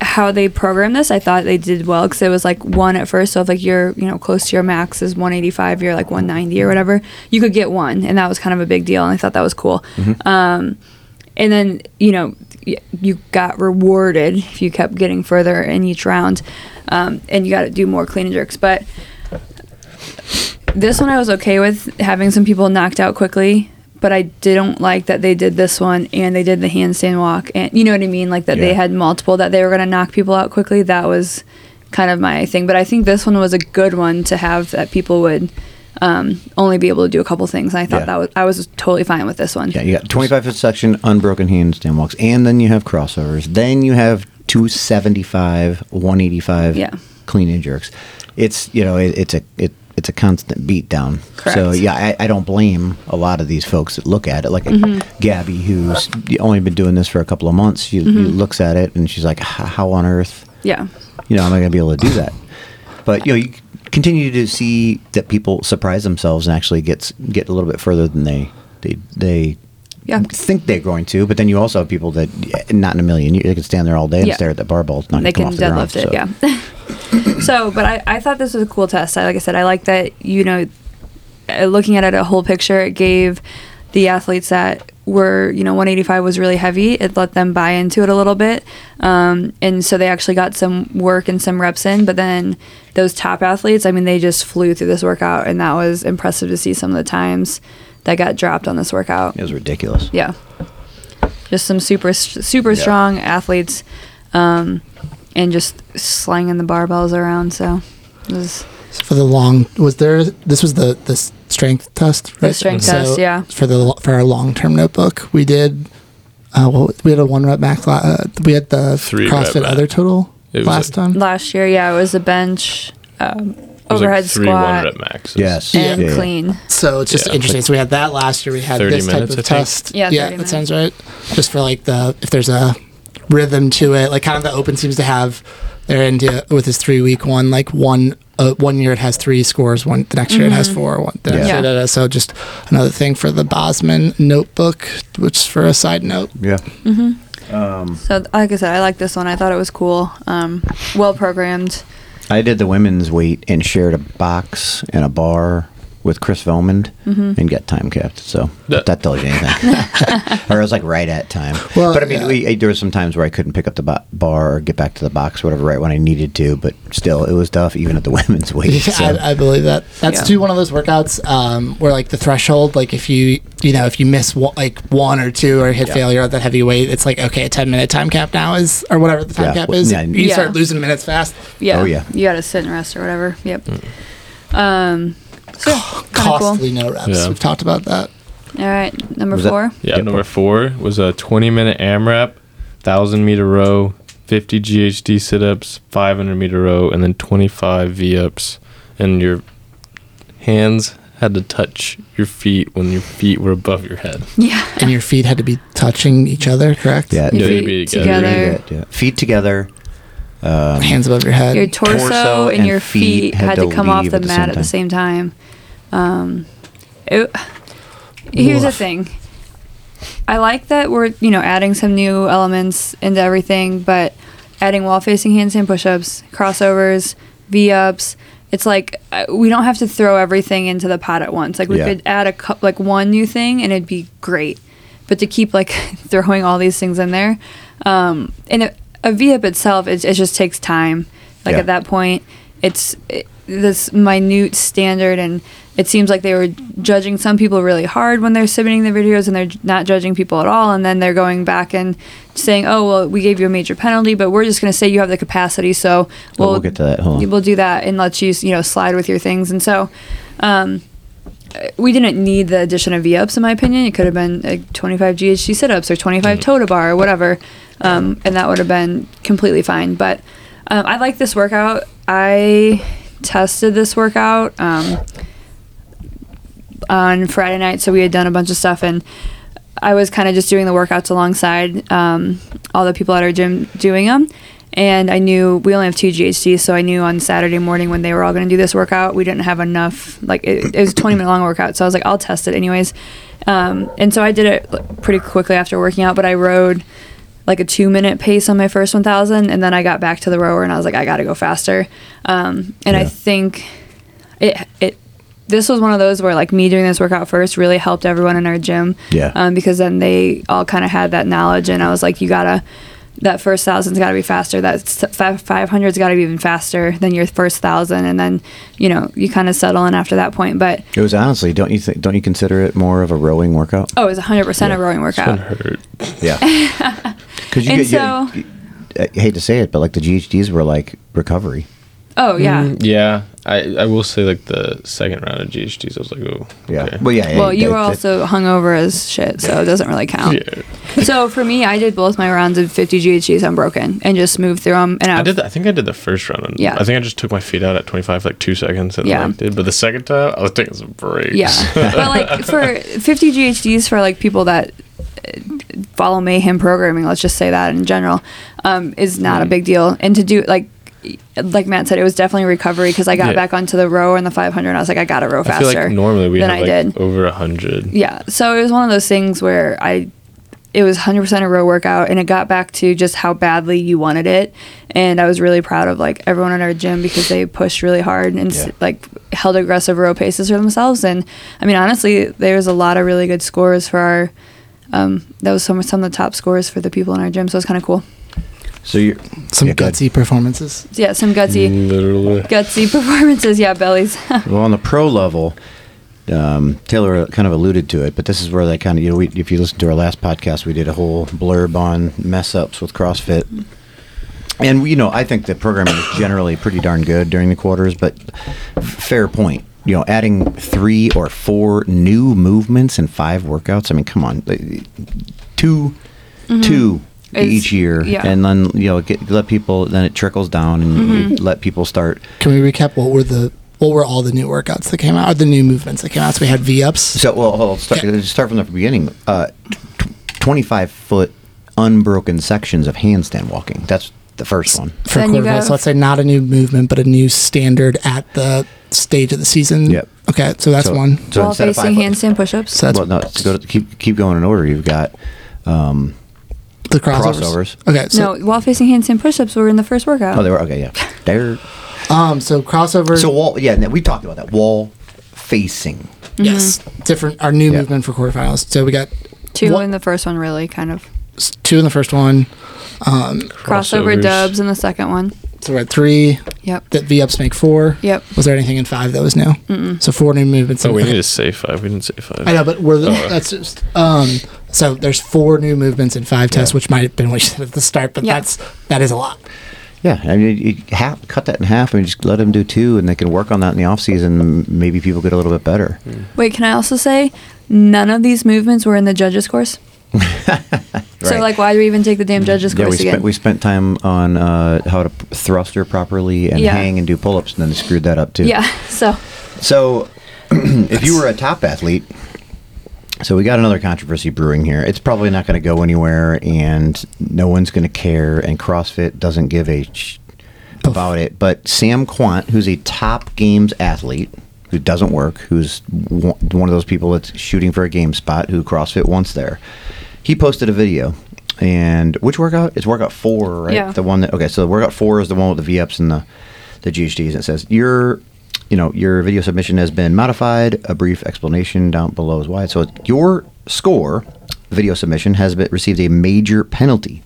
how they programmed this, I thought they did well because it was like one at first. So if like you're you know close to your max is 185, you're like 190 or whatever, you could get one, and that was kind of a big deal, and I thought that was cool. Um, and then you know you got rewarded if you kept getting further in each round, um, and you got to do more clean and jerks, but. This one I was okay with having some people knocked out quickly, but I didn't like that they did this one and they did the handstand walk and you know what I mean, like that they had multiple that they were gonna knock people out quickly. That was kind of my thing. But I think this one was a good one to have that people would um, only be able to do a couple things. And I thought Yeah. that was I was totally fine with this one. Yeah, you got 25 foot section, unbroken handstand walks, and then you have crossovers. Then you have 275, 185 Yeah. clean and jerks. It's you know it, it's a it, it's a constant beat down. Correct. So yeah, I, I don't blame a lot of these folks that look at it. Like Mm-hmm. Gabby, who's only been doing this for a couple of months, she, she Mm-hmm. looks at it and she's like, how on earth? Yeah. you know, am I going to be able to do that? But you know, you continue to see that people surprise themselves and actually gets get a little bit further than they they they Yeah. think they're going to, but then you also have people that not in a million years they could stand there all day and Yeah. stare at the barbell. It's not they gonna can come off deadlift it. so. Yeah. so, but I, I thought this was a cool test. I, like I said, I like that you know, uh, looking at it a whole picture, it gave the athletes that were you know 185 was really heavy. It let them buy into it a little bit, um, and so they actually got some work and some reps in. But then those top athletes, I mean, they just flew through this workout, and that was impressive to see some of the times that got dropped on this workout. It was ridiculous. Yeah. Just some super super Yeah. strong athletes, um, and just slanging the barbells around. So it was for the long was there this was the the strength test right The strength test, yeah. for the for our long term notebook we did uh well we had a one rep max uh, we had the Three rep crossfit other total last like- time last year. Yeah, it was a bench, um, It was overhead like three one squat, rep maxes. Yes. and Yeah, yeah. clean. so it's just Yeah. interesting so we had that last year we had this type minutes, of test Yeah, 30 that minutes. sounds right just for like the if there's a rhythm to it like kind of the open seems to have their into with his three week one like one uh, one year it has three scores one the next year it has four one the next Yeah. year da, da, da. so just another thing for the bozman notebook which for a side note Yeah. Mhm. Um. So like I said, I like this one. I thought it was cool. Um, well programmed. I did the women's weight and shared a box and a bar with Chris Velmond Mm-hmm. and get time capped. So Yeah. if that tells you anything. or it was like right at time. Well, but I mean, yeah. we, there was some times where I couldn't pick up the bo- bar or get back to the box, or whatever, right when I needed to. But still, it was tough, even at the women's weight. Yeah, so. I, I believe that. That's Yeah. too one of those workouts um, where like the threshold, like if you you know if you miss one, like one or two or hit Yeah. failure at that heavy weight, it's like okay, a ten minute time cap now is or whatever the time Yeah. cap is. yeah. You Yeah. start losing minutes fast. Yeah. Oh, yeah. You got to sit and rest or whatever. Yep. Um, so kind of cool. Costly no reps. Yeah. We've talked about that. All right, number Was that- four. Yeah, Good number four was a 20 minute AMRAP, 1,000 meter row, 50 GHD sit ups, 500 meter row, and then 25 V ups. And your hands had to touch your feet when your feet were above your head. Yeah. And your feet had to be touching each other, correct? yeah, Your Yeah, feet be together. together. yeah. Feet together. Um, Hands above your head. Your torso, Torso and, and your feet, feet had had to to come off the the mat at the same time. Um, it, here's the thing. I like that we're you know adding some new elements into everything, but adding wall facing handstand push-ups, crossovers, V ups. It's like uh, we don't have to throw everything into the pot at once. Like we Yeah. could add a cou- like one new thing and it'd be great. But to keep like throwing all these things in there, um, and a, a V up itself, it, it just takes time. Like Yeah. at that point, it's it, this minute standard, and it seems like they were judging some people really hard when they're submitting the videos, and they're not judging people at all. And then they're going back and saying, "Oh, well, we gave you a major penalty, but we're just going to say you have the capacity, so Well, we'll get to that. We'll do that and let you, you know, slide with your things." And so, um, we didn't need the addition of V-ups, in my opinion. It could have been like 25 GHD sit-ups or 25 Tota bar or whatever, um, and that would have been completely fine. But um, I like this workout. I tested this workout um, on Friday night, so we had done a bunch of stuff, and I was kind of just doing the workouts alongside um, all the people at our gym doing them. And I knew we only have two GHDs, so I knew on Saturday morning when they were all going to do this workout, we didn't have enough. Like it, it was a 20 minute long workout, so I was like, I'll test it anyways. Um, and so I did it pretty quickly after working out, but I rowed like a two minute pace on my first 1000, and then I got back to the rower and I was like, I got to go faster. Um, and I think it it this was one of those where like me doing this workout first really helped everyone in our gym. Yeah. Um, because then they all kind of had that knowledge, and I was like, you gotta that first thousand's got to be faster. That five hundred's got to be even faster than your first thousand, and then you know you kind of settle in after that point. But It was honestly, don't you think? Don't you consider it more of a rowing workout? oh, it was hundred percent a Yeah. rowing It's gonna workout. hurt. Yeah. Because you And get, you- you- I hate to say it, but like the GHDs were like recovery. Oh yeah. Mm, yeah, I, I will say like the second round of GHDs, I was like, oh, Yeah. okay. Well, yeah. Well, it- you it- were also hungover as shit, so it doesn't really count. Yeah. So for me, I did both my rounds of 50 GHDs unbroken and just moved through them. And I, I did. that- I think I did the first round. And Yeah. I think I just took my feet out at 25 for like two seconds and Yeah. like did. But the second time, I was taking some breaks. Yeah, but like for 50 GHDs for like people that uh, follow mayhem programming, let's just say that in general, um, is not a big deal. And to do like like Matt said, it was definitely recovery because I got Yeah. back onto the row and the 500. And I was like, I got to row I feel faster. like normally we than have I like did. over a hundred. Yeah. So it was one of those things where I, it was 100% a row workout and it got back to just how badly you wanted it. And I was really proud of like everyone in our gym because they pushed really hard and Yeah. like held aggressive row paces for themselves. And I mean, honestly, there was a lot of really good scores for our, um, that was some, some of the top scores for the people in our gym. So it was kind of cool. So you're Some Yeah, go ahead. gutsy performances. Yeah. Some gutsy, Literally. gutsy performances. Yeah. Bellies. Well, on the pro level, um, Taylor kind of alluded to it, but this is where they kind of, you know, we, if you listen to our last podcast, we did a whole blurb on mess ups with CrossFit. And, you know, I think the programming is generally pretty darn good during the quarters, but f- fair point. You know, adding three or four new movements in five workouts. I mean, come on. like, 2 two Is- each year. yeah. And then, you know, get, let people, then it trickles down and you let people start. Can we recap what were the what were all the new workouts that came out, or the new movements that came out? So we had V ups. So, well, hold on, start, Yeah. start from the beginning. Uh, tw- 25 foot unbroken sections of handstand walking. That's the first one. for Then you quarterfinals. go- So let's say not a new movement, but a new standard at the stage of the season. Yep. Okay, so that's So- one. so Wall facing five- handstand push-ups. So that's well, no, go to, keep keep going in order. You've got um, the crossovers. crossovers. Okay, so no, wall facing handstand push-ups were in the first workout. oh, they were okay, yeah. There. um, so crossovers. So wall, yeah, we talked about that wall facing. yes, different. Our new Yeah. movement for quarterfinals. So we got Two What- in the first one, really, kind of. s- two in the first one. Crossover Crossovers. dubs in the second one. So we're at three. Yep. That V ups make four. Yep. Was there anything in five that was new? Mm-mm. So four new movements. Oh, in- we okay. need to say five. We didn't say five. I know, but we're the, Oh. that's just um. So there's four new movements in five tests, Yeah. which might have been what you said at the start, but Yeah. that's that is a lot. Yeah, I mean, you half, cut that in half and just let them do two, and they can work on that in the off season. Maybe people get a little bit better. Wait, can I also say none of these movements were in the judges course? So like, why do we even take the damn judges Yeah, we course again? spent we spent time on uh, how to thruster properly and Yeah. hang and do pull ups, and then they screwed that up too. yeah. So So, if you were a top athlete, so we got another controversy brewing here. It's probably not going to go anywhere, and no one's going to care. And CrossFit doesn't give a sh- about it. But Sam Kwant, who's a top games athlete, who doesn't work, who's one of those people that's shooting for a game spot, who CrossFit wants there, he posted a video. And which workout? It's workout four, right? Yeah. The one that okay. So workout four is the one with the V ups and the the GHDs. It says your you know your video submission has been modified. A brief explanation down below is why. So your score video submission has been, received a major penalty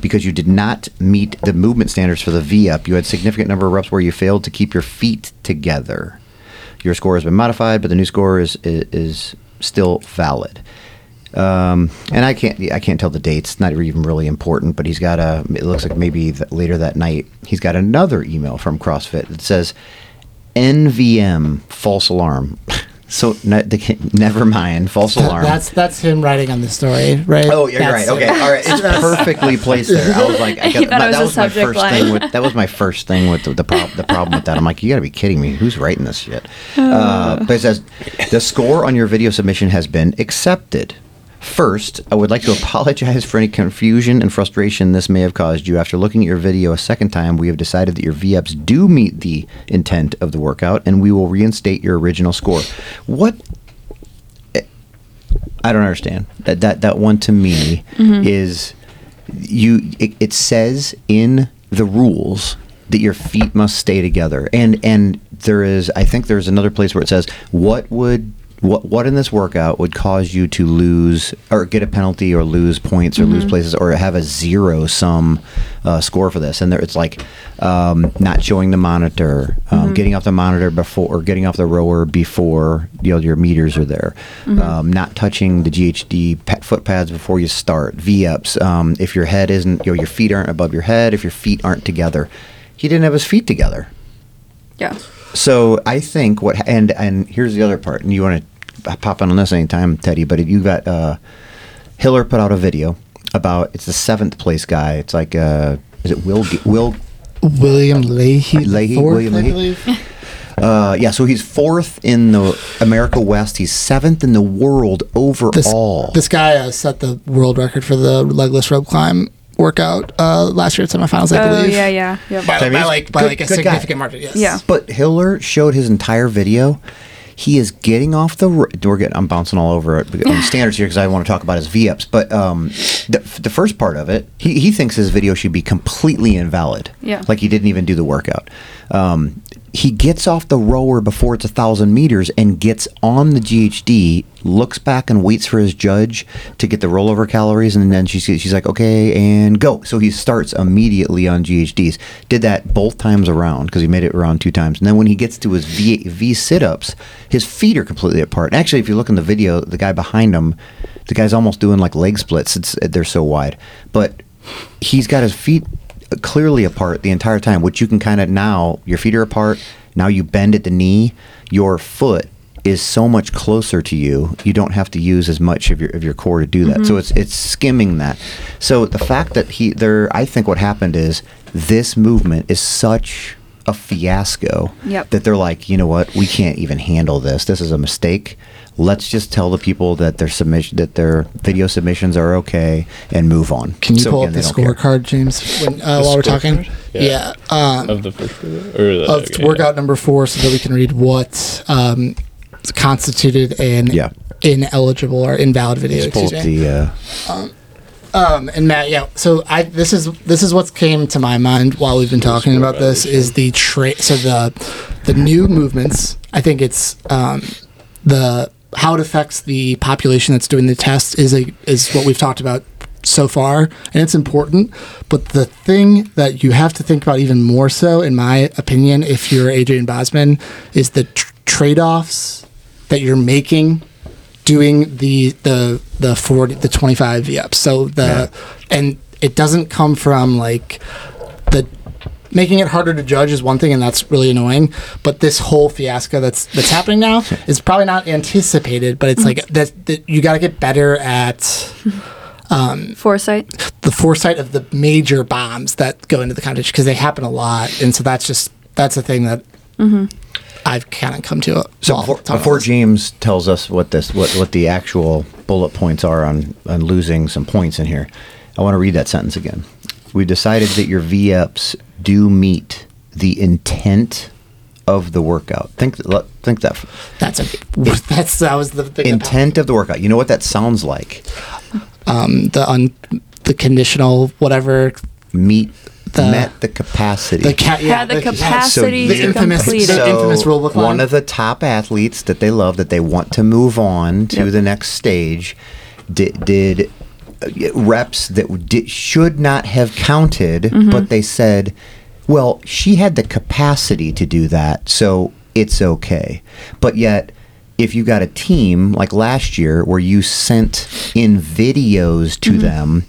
because you did not meet the movement standards for the V up. You had significant number of reps where you failed to keep your feet together. Your score has been modified, but the new score is is, is still valid. Um, and I can't I can't tell the dates. Not even really important. But he's got a. It looks like maybe later that night he's got another email from CrossFit that says NVM false alarm. So ne- they can't- never mind false alarm. That's that's him writing on the story, right? Oh, you're That's right. Okay, it. all right. It's perfectly placed there. I was like, I got, my, was that was my first line. thing with that was my first thing with the the, prob- the problem with that. I'm like, you got to be kidding me. Who's writing this shit? Uh, but it says the score on your video submission has been accepted. First, I would like to apologize for any confusion and frustration this may have caused you. After looking at your video a second time, we have decided that your V ups do meet the intent of the workout, and we will reinstate your original score. What I don't understand that that that one to me mm-hmm. is you. It, it says in the rules that your feet must stay together, and and there is I think there's another place where it says what would. What, what in this workout would cause you to lose or get a penalty or lose points or lose places or have a zero sum uh, score for this? And there, it's like um, not showing the monitor, um, getting off the monitor before or getting off the rower before you know your meters are there, um, not touching the GHD pa- foot pads before you start, V ups. Um, if your head isn't, you know, your feet aren't above your head, if your feet aren't together, he didn't have his feet together. yeah. So I think what and and here's the other part, and you want to pop in on this anytime, Teddy. But you got uh, Hiller put out a video about it's the seventh place guy. It's like uh, is it Will G- Will William Leahy. the Leahy, fourth, William I Leahy. believe. uh, yeah. So he's fourth in the America West. He's seventh in the world This, overall. this guy uh, set the world record for the legless rope climb workout uh, last year at semifinals, I Oh believe. yeah, yeah, yep. By, I by like by good- like a good guy. significant margin. Yes. Yeah. But Hiller showed his entire video. He is getting off the. We're getting. I'm bouncing all over it on standards here because I want to talk about his V ups. But um, the, the first part of it, he, he thinks his video should be completely invalid. Yeah. Like he didn't even do the workout. Um, he gets off the rower before it's a thousand meters and gets on the GHD, looks back and waits for his judge to get the rollover calories, and then she's she's like, okay, and go. So he starts immediately on GHDs. Did that both times around because he made it around two times, and then when he gets to his V V sit ups, his feet are completely apart. And actually, if you look in the video, the guy behind him, the guy's almost doing like leg splits. It's they're so wide, but he's got his feet clearly apart the entire time, which you can kind of now your feet are apart. Now you bend at the knee, your foot is so much closer to you. You don't have to use as much of your of your core to do that. So mm-hmm. it's it's skimming that. So the fact that he there, I think what happened is this movement is such a fiasco Yep. that they're like, you know what, we can't even handle this. This is a mistake. Let's just tell the people that their submission that their video submissions are okay and move on. Can you So pull again, up the they don't care. scorecard, James, when, uh, while we're talking? scorecard? Yeah. Yeah. Um, of the first or the, of okay, workout number four, so that we can read what um, constituted an Yeah. ineligible or invalid video. Just pull Excuse up me. the. Uh, Um, and Matt, yeah. So I this is this is what's came to my mind while we've been talking about this is the tra- so the the new movements. I think it's um, the how it affects the population that's doing the test is a is what we've talked about so far, and it's important. But the thing that you have to think about even more so, in my opinion, if you're Adrian Bozman, is the tr- trade offs that you're making doing the the the 40 the 25 v-ups so the and it doesn't come from like the making it harder to judge is one thing and that's really annoying but this whole fiasco that's that's happening now is probably not anticipated but it's like mm. that, that you got to get better at um, Foresight. the foresight of the major bombs that go into the competition because they happen a lot and so that's just that's a thing that mm-hmm. I've kind of come to So while before, talking before. James tells us what this what, what the actual bullet points are on on losing some points in here, I want to read that sentence again. We decided that your V ups do meet the intent of the workout. Think think that that's a that's that was the thing that intent of the workout. You know what that sounds like? um, the un, the conditional whatever Meet The- met the capacity. the cat Had the capacity so the infamous complete the infamous rule book one line. of the top athletes that they love that they want to move on to Yep. the next stage did, did reps that did, should not have counted Mm-hmm. but they said well she had the capacity to do that so it's okay but yet if you got a team like last year where you sent in videos to Mm-hmm. them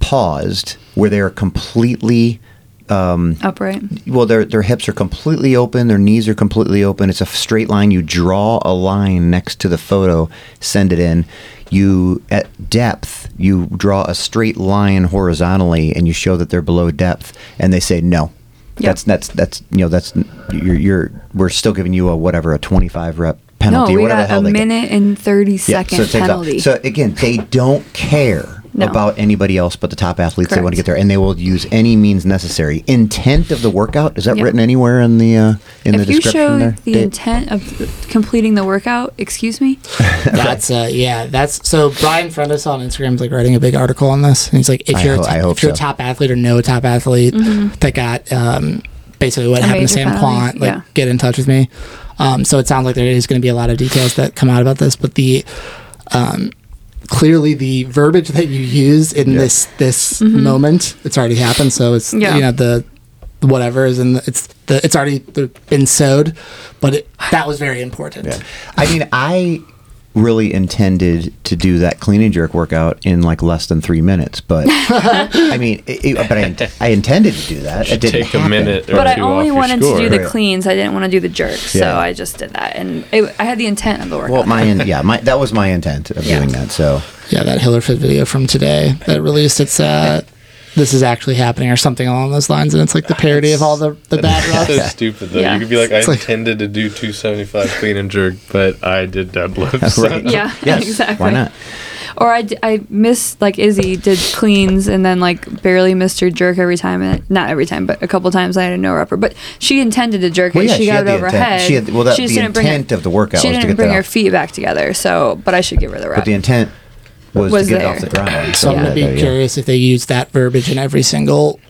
paused where they're completely Um, Upright. well their their hips are completely open their knees are completely open it's a straight line you draw a line next to the photo send it in you at depth you draw a straight line horizontally and you show that they're below depth and they say no Yep. that's that's that's you know that's you're you're we're still giving you a whatever a 25 rep No, penalty or we whatever the got hell a they get. minute and thirty Yeah, second so it takes out- penalty. So again, they don't care No. about anybody else but the top athletes. They want to get there, and they will use any means necessary. Intent of the workout is that Yep. written anywhere in the uh, in the if you description show there? the Dave? intent of completing the workout, excuse me, That's uh, yeah. That's so. Brian Friendus on Instagram is like writing a big article on this, and he's like, if I you're a ho- top, hope if you're a top athlete or no top athlete that got um, basically what Mm-hmm. A happened to major Sam penalty, Kwant, like yeah. get in touch with me. Um, so it sounds like there is going to be a lot of details that come out about this, but the um, clearly the verbiage that you use in Yeah. this this moment, it's already happened. So it's Mm-hmm. Yeah. you know the whatever is in the, it's the it's already been sewed but it, that was very important. Yeah. I mean, I really intended to do that clean and jerk workout in like less than three minutes, but I mean, it, it- but I, I intended to do that. It didn't take a minute or but I only off your wanted score. to do the cleans. I didn't want to do the jerks, so I just did that, and it, I had the intent of the workout. Well, my in- yeah, my that was my intent of Yeah. doing that. So Yeah, that Hillerfit video from today that released. It's uh, this is actually happening or something along those lines, and it's like the parody of all the the bad so reps. stupid though. Yeah. You could be like, I like- intended to do 275 clean and jerk, but I did deadlifts. Right. Yeah, Yes. exactly. Why not? Or I, I missed like Izzy did cleans and then like barely missed her jerk every time. And not every time, but a couple times I had a no upper. But she intended to jerk Well, it. yeah, she, she got had it the overhead. intent. She had- well, that- She the didn't her- intent of the workout She was to didn't bring her feet back together. So, but I should give her the rep. But the intent was, Was to get there. it off the ground. So I'm gonna be Yeah, yeah. curious if they use that verbiage in every single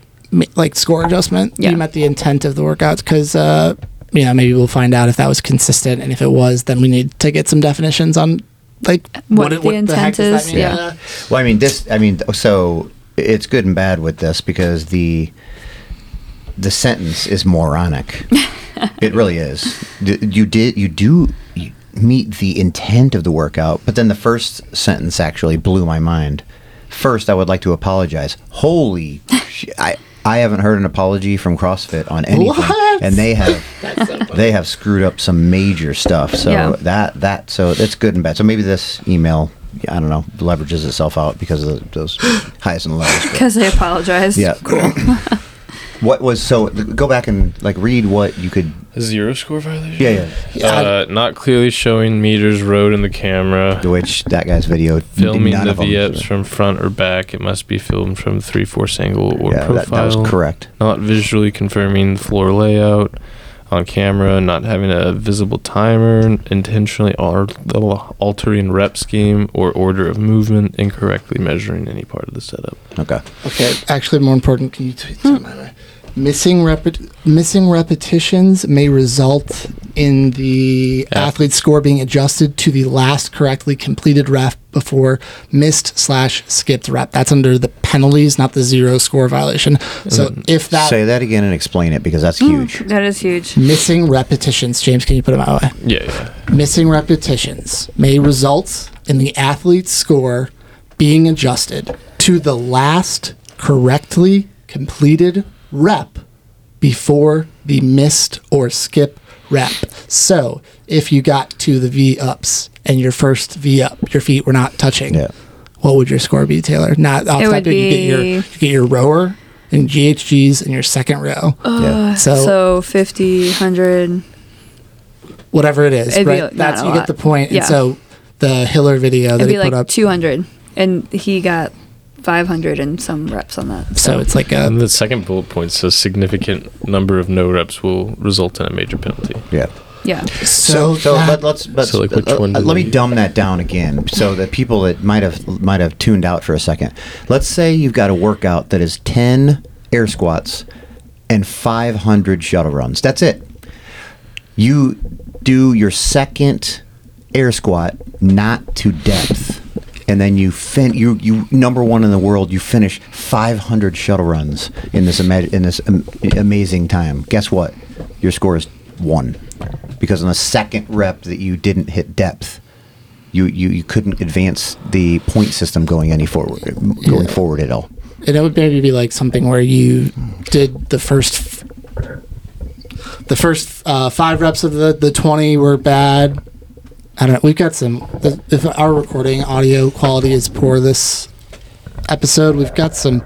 like score adjustment. Yeah. You met the intent of the workouts because uh, you know maybe we'll find out if that was consistent, and if it was, then we need to get some definitions on like What it- the heck intent does that is, mean? yeah. Well, I mean, this. I mean, so it's good and bad with this because the the sentence is moronic. it really is. D- You did. You do you meet the intent of the workout, but then the first sentence actually blew my mind. First, I would like to apologize. Holy, sh- I I haven't heard an apology from CrossFit on anything, What? and they have they have screwed up some major stuff. So Yeah. that that so it's good and bad. So maybe this email, I don't know, leverages itself out because of those highs and lows. Because they apologize. yeah, cool. what was so? Go back and like read what you could. Zero score violation? Yeah, yeah. Uh, not clearly showing meters rowed in the camera. Which that guy's video. Filming the VFs from front or back. It must be filmed from three fourths angle or Yeah, that, profile. that was correct. Not visually confirming the floor layout on camera. Not having a visible timer. Intentionally altering rep scheme or order of movement. Incorrectly measuring any part of the setup. Okay. Okay, actually, more important, can you t- hmm. tell me? Missing repet- missing repetitions may result in the Yeah. athlete's score being adjusted to the last correctly completed rep before missed slash skipped rep. That's under the penalties, not the zero score violation. So mm-hmm. if that Say that again and explain it because that's huge. Mm, that is huge. missing repetitions, James, can you put it my way? Yeah, yeah. Missing repetitions may result in the athlete's score being adjusted to the last correctly completed rep before the missed or skip rep. So, if you got to the V ups and your first V up, your feet were not touching, Yeah. what would your score be, Taylor? Not off It the would top, you get your you get your rower and GHDs in your second row. yeah. So, So 50, 100. whatever it is, It'd right? not That's you lot. get the point. Yeah. And so the Hiller video that It'd he be put up 200. And he got 500 and some reps on that. So it's like a And the second bullet point says significant number of no reps will result in a major penalty. Yeah. Yeah. so, So that- let, let's let's So, like, which uh, one uh, let me dumb that down again, so that people that might have might have tuned out for a second. Let's say you've got a workout that is ten air squats and five hundred shuttle runs. That's it. You do your second air squat not to depth, and then you fin you you number one in the world. You finish five hundred shuttle runs in this ama- in this am- amazing time. Guess what? Your score is one because on the second rep that you didn't hit depth, you you, you couldn't advance the point system going any forward going Yeah. forward at all. and it would maybe be like something where you did the first f- the first uh, five reps of the the twenty were bad. I don't know. We've got some. If our recording audio quality is poor this episode, we've got some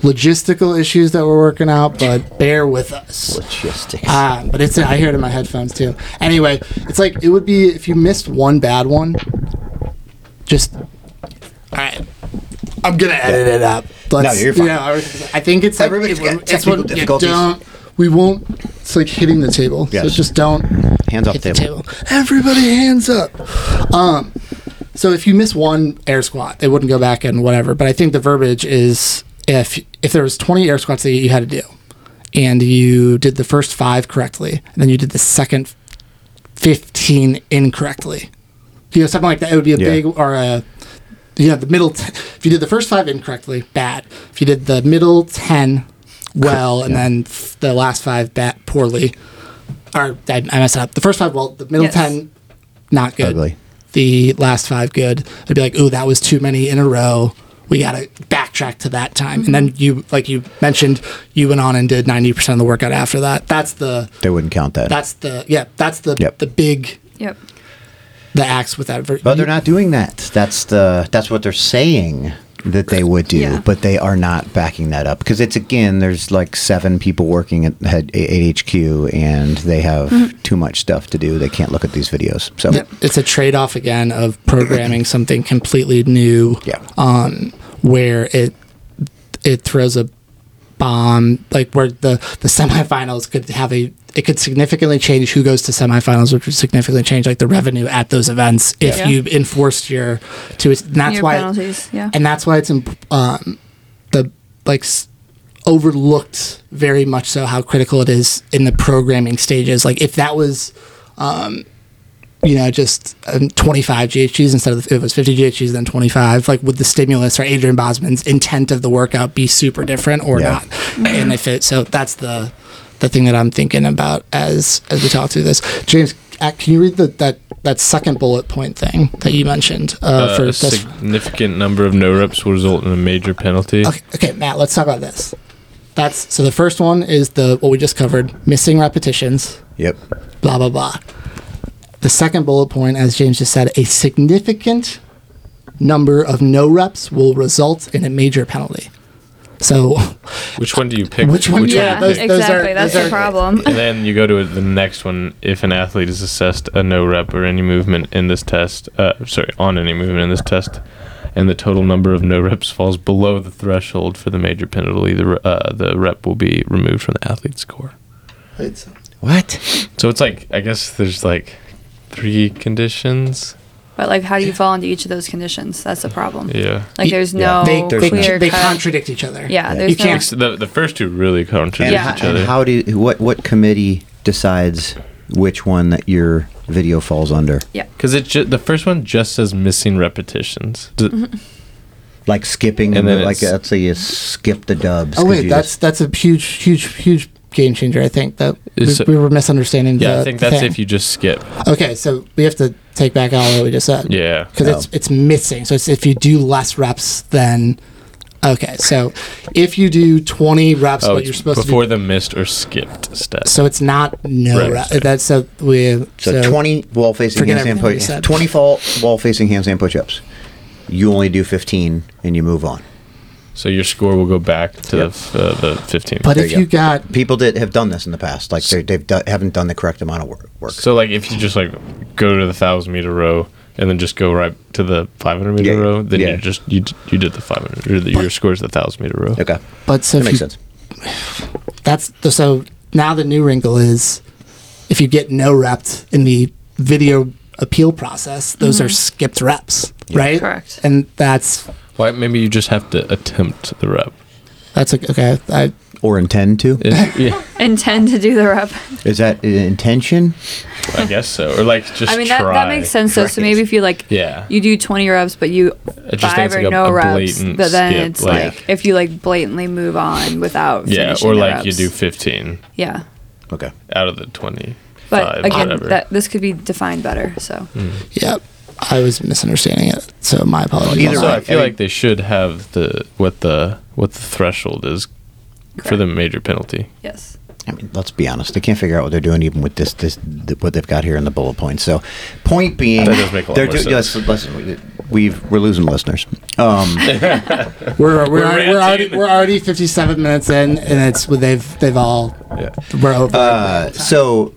logistical issues that we're working out, but bear with us. Logistics. Ah, but it's I hear it in my headphones too. Anyway, it's like it would be if you missed one bad one. Just all right. I'm gonna edit it up. Let's, you're fine. You know, I think it's like Everybody's it- got it's technical what- yeah, difficulties. don't- we won't. It's like hitting the table. So just don't Hands hit the table. table. Everybody hands up. Um, so if you miss one air squat, they wouldn't go back and whatever. But I think the verbiage is if if there was 20 air squats that you had to do, and you did the first five correctly, and then you did the second 15 incorrectly, you know something like that. It would be a Yeah. big or a you know the middle. T- if you did the first five incorrectly, bad. If you did the middle 10 well, and then f- the last five bad poorly, or I, I messed up. The first five well, the middle Yes. 10 not good. Ugly. The last five good. I'd be like, ooh, that was too many in a row. We got to backtrack to that time. And then mm-hmm. you, like you mentioned, you went on and did 90% of the workout after that. That's the, They wouldn't count that. that's the, yeah, that's the, Yep. the big, Yep. the axe with that. ver- but they're not doing that. That's the that's what they're saying. That they would do, Yeah. but they are not backing that up because it's again there's like seven people working at, at, at HQ and they have Mm-hmm. too much stuff to do. They can't look at these videos. So It's a trade off again of programming something completely new. Yeah. Um, where it it throws a bomb, like where the the semifinals could have a it could significantly change who goes to semifinals, which would significantly change like the revenue at those events if Yeah. you enforced your to. And that's Your why penalties, yeah. and that's why it's imp- um, the like s- overlooked very much so how critical it is in the programming stages. Like if that was, um, you know, just um, 25 GHDs instead of if it was 50 GHDs then 25. Like would the stimulus or Adrian Bozman's intent of the workout be super different or Yeah. not? And if it so that's the the thing that I'm thinking about as as we talk through this. James, uh, can you read the, that that second bullet point thing that you mentioned uh, Uh, for a this? significant number of no reps will result in a major penalty. Okay, okay, Matt, let's talk about this. That's so the first one is the what we just covered, missing repetitions, yep, blah blah blah. The second bullet point, as James just said, a significant number of no reps will result in a major penalty. So, Which one do you pick? Which one do you yeah, pick? Those- those exactly. are- That's those the problem. and then you go to the next one. If an athlete is assessed a no rep or any movement in this test, uh, sorry, on any movement in this test, and the total number of no reps falls below the threshold for the major penalty, the uh, the rep will be removed from the athlete's score. what? So it's like I guess there's like three conditions. But like, how do you fall into each of those conditions? That's the problem. Yeah. Like, there's Yeah. no they they, clear they cut- contradict each other. Yeah, Yeah. there's You no, can't- the the first two really contradict And, Yeah. each ho- and other. how do you, what what committee decides which one that your video falls under? Yeah. Because it ju- the first one just says missing repetitions. D- Mm-hmm. Like skipping, And and then like it's- let's say you skip the dubs. Oh 'cause wait, you that's that's a huge, huge, huge game changer. I think that we, it- we were misunderstanding. yeah, the I think that's thing. if you just skip. Okay, so we have to take back all that we just said. Yeah. because it's it's missing. So it's if you do less reps than. Okay, so if you do twenty reps, Oh, what you're supposed to before to the missed or skipped step. So it's not no Right. rep. That's so we. So, 20 wall facing Forget handstand everything we push said. 20 fall, wall facing handstand push ups. You only do 15 and you move on. So your score will go back to Yep. the, f- uh, the 15. But There if you you go. got People that have done this in the past, like they they've do, haven't done the correct amount of work. work. so like if you just like go to the thousand meter row and then just go right to the 500 meter Yeah, row, then yeah. you just you you did the 500 or the, your score's the thousand meter row. okay, but so that makes you, sense. that's the, so now the new wrinkle is if you get no reps in the video appeal process, those are skipped reps, right? Correct. And that's Why maybe you just have to attempt the rep. that's a, okay. I, Or intend to. It- yeah, intend to do the rep. Is that an intention? I guess so. Or like just I mean, that, try. that makes sense though. So maybe if you like, Yeah. you do 20 reps, but you I just five it's or like a- no a reps, blatant but then skip, it's like- like, if you like blatantly move on without Yeah, finishing or the like you reps. do 15 yeah. Okay. out of the 20. But again, whatever. that this could be defined better. So mm. yeah, I was misunderstanding it. So my apologies. Either way. I feel like they should have the what the what the threshold is for the major penalty. yes. I mean, let's be honest. They can't figure out what they're doing even with this, this, th- what they've got here in the bullet points. So, point being, That does make a lot they're more do- sense. yes, listen, we- we've we're losing listeners. Um, We're we're, We're already, we're already ranting. we're already 57 minutes in, and it's they've they've all Yeah. we're over. uh, so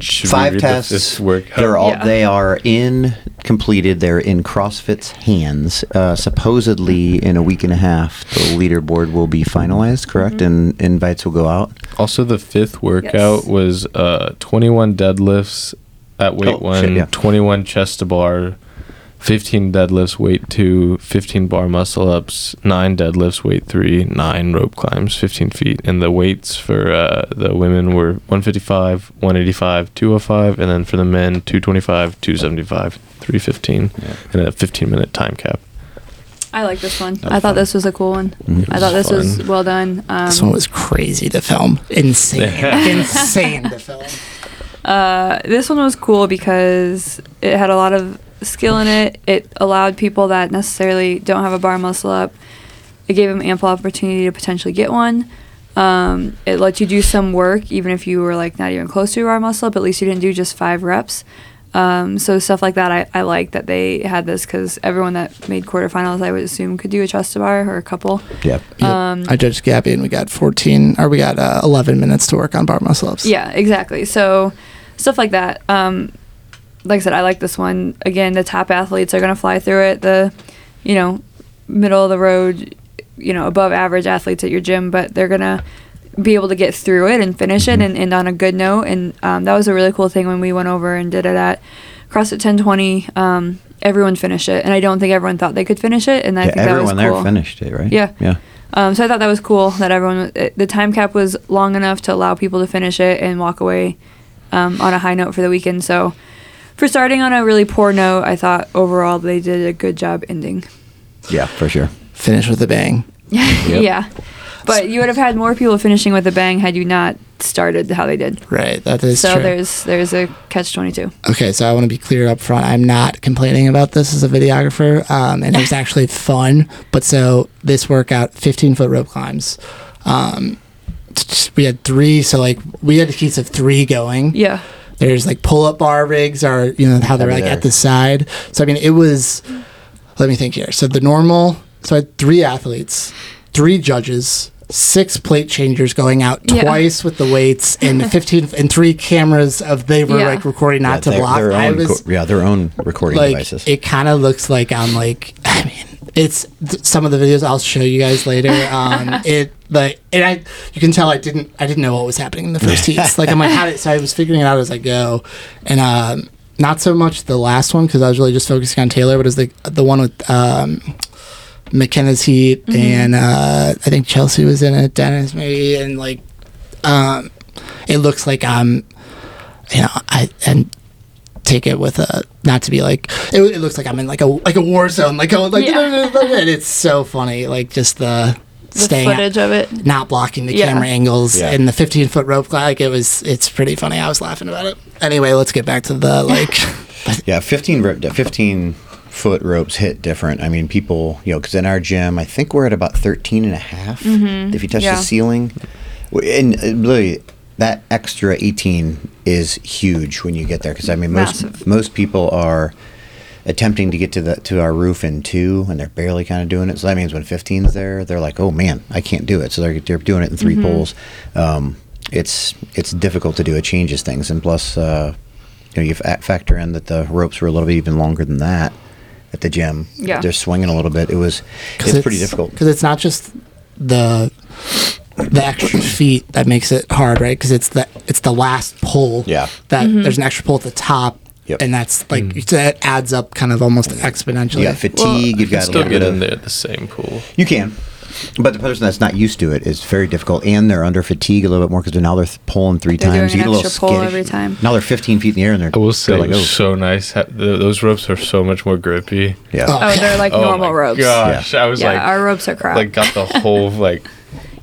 Should five read the tests. fifth? They're all Yeah. they are in completed. They're in CrossFit's hands. Uh, supposedly, in a week and a half, the leaderboard will be finalized. Correct, Mm-hmm. and invites will go out. Also, the fifth workout Yes. was uh, 21 deadlifts at weight Oh, one, shit, yeah. 21 chest to bar, 15 deadlifts, weight two, 15 bar muscle ups, nine deadlifts, weight three, nine rope climbs, 15 feet. And the weights for uh, the women were 155, 185, 205, and then for the men, 225, 275, 315, and a 15 minute time cap. I like this one. was I thought fun. this was a cool one. Mhm. I thought this was well done. Um, this one was crazy to film. Insane, insane to film. Uh, this one was cool because it had a lot of skill in it. It allowed people that necessarily don't have a bar muscle up. It gave them ample opportunity to potentially get one. Um, it let you do some work, even if you were like not even close to a bar muscle up. At least you didn't do just five reps. Um, so stuff like that, I, I like that they had this because everyone that made quarterfinals, I would assume, could do a chest to bar or a couple. Yep. Yep. Um, I judged Gabby, and we got 14, or we got uh, 11 minutes to work on bar muscle ups. Yeah, exactly. So stuff like that. Um, like I said, I like this one. Again, the top athletes are going to fly through it. The, you know, middle of the road, you know, above average athletes at your gym, but they're going to be able to get through it and finish it and end on a good note. And um, that was a really cool thing when we went over and did it at CrossFit 1020. Um, everyone finished it, and I don't think everyone thought they could finish it. And I Yeah, think that was everyone cool. there finished it, right? Yeah. Yeah. Um, so I thought that was cool that everyone it, the time cap was long enough to allow people to finish it and walk away um, on a high note for the weekend. So for starting on a really poor note, I thought overall they did a good job ending. Yeah, for sure. Finish with a bang. yeah, Yeah. but you would have had more people finishing with a bang had you not started how they did. Right. That is so true. there's there's a catch twenty two. Okay, so I want to be clear up front. I'm not complaining about this as a videographer, um, and it was actually fun. But so this workout, 15 foot rope climbs. Um, we had three, so like we had a piece of three going. Yeah, There's like pull up bar rigs, or you know how they're like at the side. So I mean, it was. Let me think here. So the normal. So I had three athletes, three judges, six plate changers going out Yeah. twice with the weights, and 15 and three cameras of they were Yeah. like recording not yeah, to their- block. Their I own, was yeah, their own recording like devices. it kind of looks like I'm like I mean it's th- some of the videos I'll show you guys later. Um, it like and I you can tell I didn't I didn't know what was happening in the first heats. Like I'm like how did so I was figuring it out as I go, and um, not so much the last one because I was really just focusing on Taylor, but it was the the one with um, McKenna's heat and uh, I think Chelsea was in it, Dennis maybe, and like um, it looks like I'm you know I and take it with a not to be like it, it looks like I'm in like a like a war zone like oh like Yeah. and it's so funny like just the, the staying footage of it. not blocking the Yeah. camera angles Yeah. and the 15 foot rope like it was it's pretty funny I was laughing about it anyway let's get back to the like Yeah, 15, ro- 15 foot ropes hit different. I mean, people, you know, because in our gym, I think we're at about 13 and a half mm-hmm. if you touch yeah. the ceiling. And uh, really that extra 18 is huge when you get there because I mean, most Massive. most people are attempting to get to the to our roof in two and they're barely kind of doing it. So that means when 15's there, they're like, "Oh man, I can't do it." So they're they're doing it in 3 poles. Um, it's it's difficult to do. It changes things, and plus, uh, you know, you factor in that the ropes were a little bit even longer than that at the gym. Yeah. they're swinging a little bit. It was it's, pretty difficult. because it's not just the the extra feet that makes it hard right because it's the it's the last pull Yeah. that Mm-hmm. there's an extra pull at the top Yep. and that's like mm. that adds up kind of almost exponentially You got fatigue. you've got a Still little get bit in of there at the same pool. You can. But the person that's not used to it is very difficult, and they're under fatigue a little bit more because now they're th- pulling 3 They're times. doing you get an a little extra pull skittish. every time. Now they're 15 feet in the air, and they're I will say it like, was oh, so nice. Ha- th those ropes are so much more grippy. yeah. Oh. Oh, they're like Oh normal my ropes. Gosh, I was Yeah, like, our ropes are crap. like got the whole like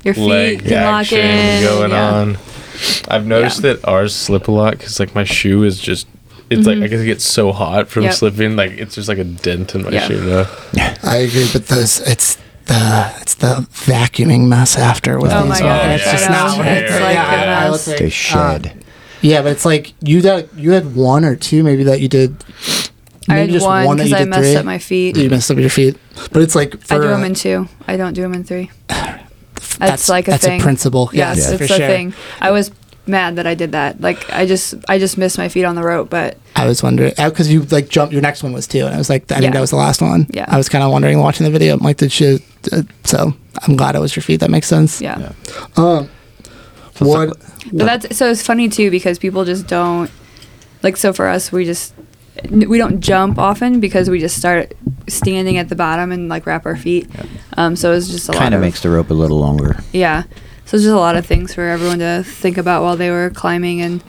Your feet leg can lock action in. going yeah. on. I've noticed Yeah. that ours slip a lot because like my shoe is just. It's like I guess it gets so hot from Mm-hmm. Yep. slipping, like it's just like a dent in my Yeah. shoe now. I agree but those it's the it's the vacuuming mess after with Oh these my ones. gosh, it's I just know. not what It's it's like yeah, a I, I would mess. say, They uh, shed. yeah but it's like you that you had one or two maybe that you did I maybe had one because I messed three. up my feet. you messed up your feet but it's like for, I do them in two. I don't do them in three. that's That's like a that's thing. a principle Yes, yes it's for a sure thing. I was mad that I did that. Like I just I just missed my feet on the rope, but I was wondering because you like jumped. Your next one was two, and I was like, I think Yeah. that was the last one. Yeah. I was kind of wondering watching the video. I'm like, did she? Uh, so I'm glad it was your feet. That makes sense. yeah. Um, what? But that's so it's funny too because people just don't like so for us we just we don't jump often because we just start standing at the bottom and like wrap our feet. Um, so it's just a Kind of of makes the rope a little longer. yeah. So just a lot of things for everyone to think about while they were climbing and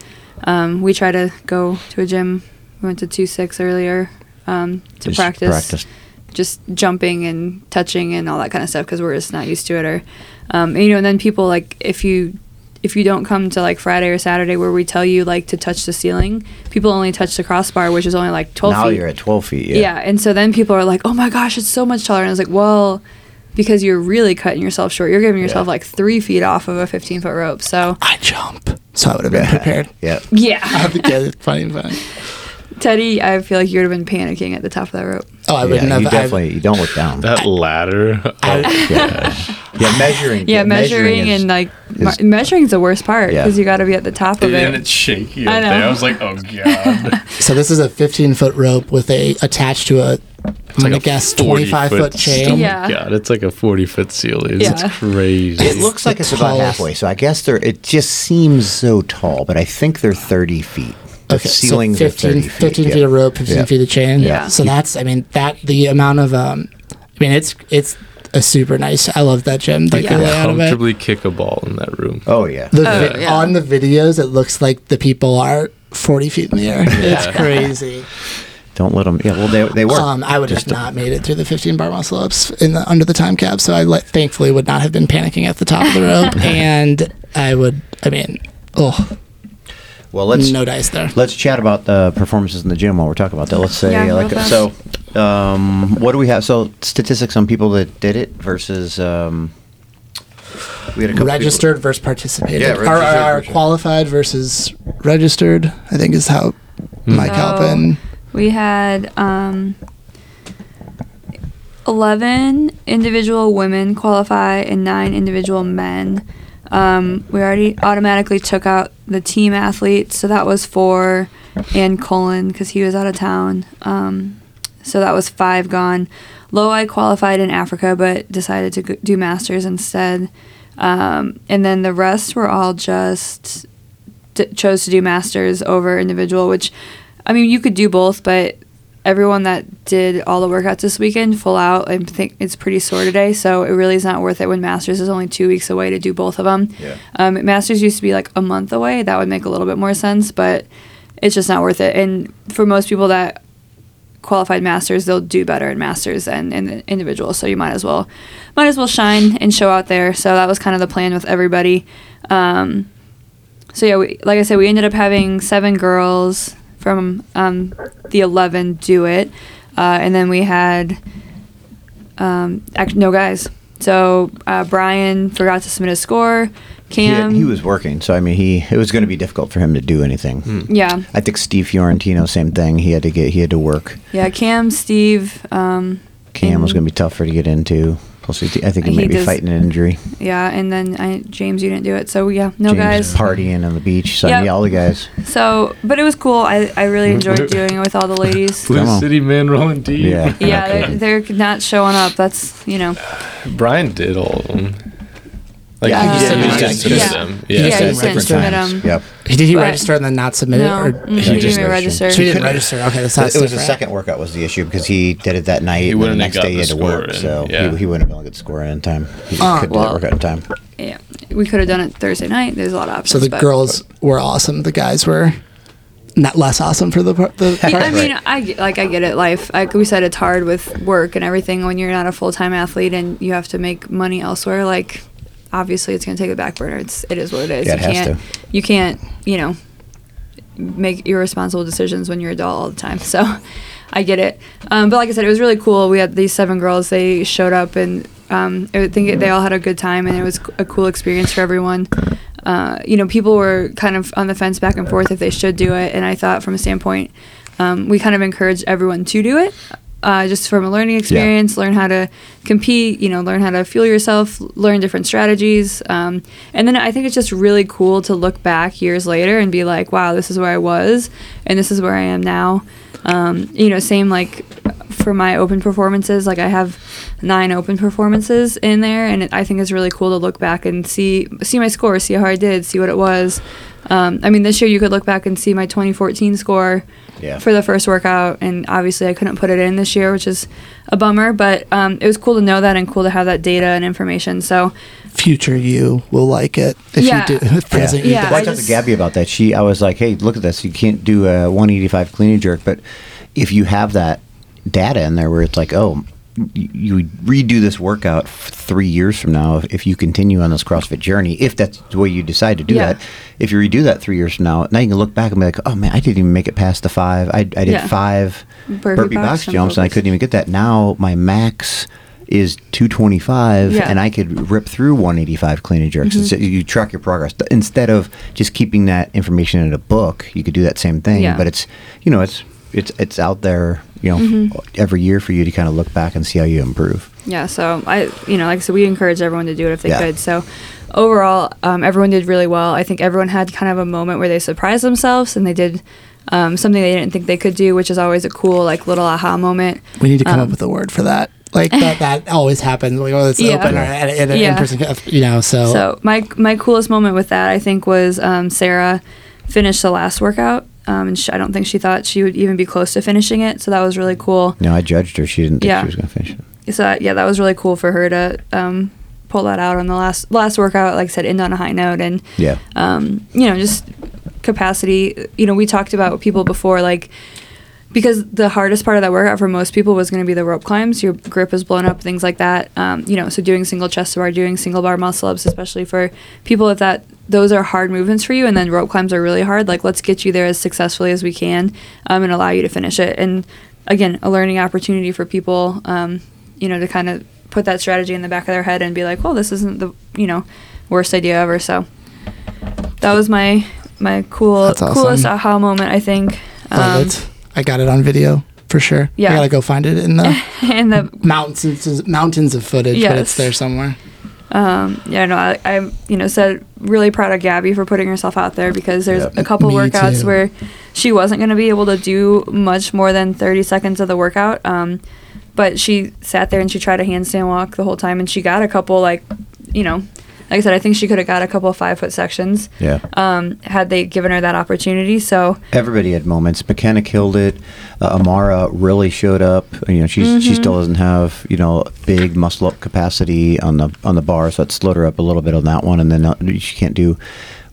um, we try to go to a gym. We went to two six earlier um, to Just practice, practice. just jumping and touching and all that kind of stuff because we're just not used to it. Or um, and, you know, and then people like if you if you don't come to like Friday or Saturday where we tell you like to touch the ceiling, people only touch the crossbar, which is only like twelve now feet. you're at 12 feet. Yeah. Yeah. and so then people are like, "Oh my gosh, it's so much taller." And I was like, "Well, because you're really cutting yourself short. You're giving yourself Yeah. like three feet off of a 15 foot rope." So I jump, so I would have been prepared. Yeah. yeah, I have to get it. Funny, funny. Teddy, I feel like you would have been panicking at the top of that rope. Oh, I Yeah, wouldn't have. you I- definitely you don't look down. That ladder. Oh, yeah. Yeah, measuring. Yeah, measuring, is- and like is- measuring is the worst part Yeah. because you got to be at the top of it. and it's shaky. I know. there. I was like, oh god. so this is a 15 foot rope with a attached to a. I'm gonna guess 25 foot chain. Oh my Yeah. god, it's like a 40 foot ceiling. Yeah. It's crazy. It looks like it's about halfway, so I guess they're. It just seems so tall, but I think they're thirty feet. The Okay, ceilings so 15, 30 feet. 15 yeah. feet of rope, 15 Yeah. feet of chain. Yeah. So that's, I mean, that the amount of, um, I mean, it's it's a super nice. I love that gym. Like Yeah. the layout of it. comfortably kick a ball in that room. Oh yeah. The Oh, vi- yeah. On the videos, it looks like the people are 40 feet in the air. It's crazy. Don't let them. Yeah. Well, they they work. Um, I would have not made it through the 15 bar muscle ups in the under the time cap, so I le- thankfully would not have been panicking at the top of the rope, and I would. I mean, oh, well, let's no dice there. let's chat about the performances in the gym while we're talking about that. Let's say Yeah, real like so. Um, what do we have? So statistics on people that did it versus. Um, we had a couple Registered versus participated. Yeah, Or- registered or, or qualified versus registered. I think is how Mike So, Halpin. We had um, 11 individual women qualify and 9 individual men. Um, we already automatically took out the team athletes, so that was 4 and Colin because he was out of town. Um, so that was 5 gone. Loi qualified in Africa but decided to do masters instead. Um, and then the rest were all just d- chose to do masters over individual, which I mean you could do both, but everyone that did all the workouts this weekend full out, I think it's pretty sore today, so it really is not worth it when masters is only two weeks away to do both of them. Yeah. Um, masters used to be like a month away. That would make a little bit more sense, but it's just not worth it. And for most people that qualified masters, they'll do better in masters than in the individual. So you might as well, might as well shine and show out there. So that was kind of the plan with everybody. Um, so yeah, we, like I said, we ended up having seven girls from um, the eleven do it, uh, and then we had um, act- no guys. So uh, Brian forgot to submit a score. Cam, he was working, so I mean, he it was going to be difficult for him to do anything. yeah, I think Steve Fiorentino, same thing. He had to get he had to work. yeah. Cam, Steve, um, Cam was going to be tougher to get into. Plus, I think he, He may be does- fighting an injury. yeah, and then I, James, you didn't do it. So yeah, no James guys. partying on the beach. So Yep. yeah, all the guys. So, but it was cool. I, I really enjoyed doing it with all the ladies. Blue Come on. City man rolling deep. Yeah. Yeah, Okay. they're, they're not showing up. That's you know. Brian did all of them. Like Yeah, he, he just didn't he just did. submit Yeah. them. Yeah. Yeah, said he sent register submit times. them. Yep. Did he But- register and then not submit No, it? Or mm, he just didn't even register. so he didn't register? Okay, that's not. It was the second workout was the issue because he did it that night, He and the wouldn't have next day he had got to the work, score in, so yeah. he, he wouldn't have been able to get score in in time. He Uh, couldn't well- do the workout in time. Yeah, we could have done it Thursday night. There's a lot of options. So the but- girls were awesome. The guys were not less awesome for the part. The Yeah, part. I mean, I get- like I get it. Life, like we said, it's hard with work and everything when you're not a full time athlete and you have to make money elsewhere. Like, obviously, it's going to take a back burner. It's it is what it is. Yeah, you it can't to. you can't you know make irresponsible decisions when you're adult all the time. So, I get it. Um, but like I said, it was really cool. We had these seven girls. They showed up and um, I think they all had a good time and it was a cool experience for everyone. Uh, you know, people were kind of on the fence back and forth if they should do it, and I thought from a standpoint, um, we kind of encouraged everyone to do it. Uh, just from a learning experience, learn how to compete, you know, learn how to fuel yourself, learn different strategies. Um, and then I think it's just really cool to look back years later and be like, wow, this is where I was and this is where I am now. Um, you know, same like for my open performances, like I have nine open performances in there, and it, I think it's really cool to look back and see see my score, see how I did, see what it was. Um, I mean, this year you could look back and see my 2014 score Yeah. for the first workout, and obviously I couldn't put it in this year, which is a bummer. But um, it was cool to know that and cool to have that data and information. So Future you will like it if Yeah. you do. If present you Yeah. Well, I I talked to Gabby about that. She, I was like, "Hey, look at this. You can't do a 185 clean and jerk, but if you have that data in there, where it's like, oh, you, redo this workout three years from now, if, if you continue on this CrossFit journey, if that's the way you decide to do Yeah. that, if you redo that three years from now, now you can look back and be like, oh man, I didn't even make it past the five. I, I did Yeah. five Burpee burpee, box box, jump jumps, and I couldn't even get that. Now my max." Is 225 Yeah. and I could rip through 185 clean and jerks. Mm-hmm. It's- you track your progress instead of just keeping that information in a book. You could do that same thing, but it's you know it's it's it's out there, you know, Mm-hmm. every year for you to kind of look back and see how you improve. Yeah, so I, you know, like I said, we encourage everyone to do it if they Yeah. could. So overall, um, everyone did really well. I think everyone had kind of a moment where they surprised themselves and they did um, something they didn't think they could do, which is always a cool, like, little aha moment. We need to come Um, up with a word for that. Like that, that always happens. Like, oh, it's Yeah. open or at, at an Yeah. in-person, you know. So, So my my coolest moment with that, I think, was um, Sarah finished the last workout, um, and sh I don't think she thought she would even be close to finishing it. So that was really cool. No, I judged her; she didn't think Yeah. she was going to finish it. so that, yeah, that was really cool for her to um, pull that out on the last last workout. Like I said, end on a high note, and Yeah, um, you know, just capacity. You know, we talked about people before, like because the hardest part of that workout for most people was going to be the rope climbs. Your grip is blown up, things like that. Um, you know, so doing single chest bar, doing single bar muscle ups, especially for people if that those are hard movements for you, and then rope climbs are really hard. Like, let's get you there as successfully as we can, um, and allow you to finish it. And again, a learning opportunity for people. Um, you know, to kind of put that strategy in the back of their head and be like, well, this isn't the you know worst idea ever. So that was my my cool awesome. coolest aha moment. I think. Um, it. I got it on video for sure. Yeah. I gotta go find it in the and the mountains mountains of footage, but it's there somewhere. Um yeah no I, I you know said really proud of Gabby for putting herself out there because there's Yep. a couple Me workouts too. where she wasn't going to be able to do much more than 30 seconds of the workout um but she sat there and she tried a handstand walk the whole time and she got a couple like you know like I said I think she could have got a couple of five foot sections yeah. um had they given her that opportunity so Everybody had moments. McKenna killed it. Uh, Amara really showed up. You know, she's Mm-hmm. she still doesn't have you know big muscle up capacity on the on the bar, so it slowed her up a little bit on that one. And then uh, she can't do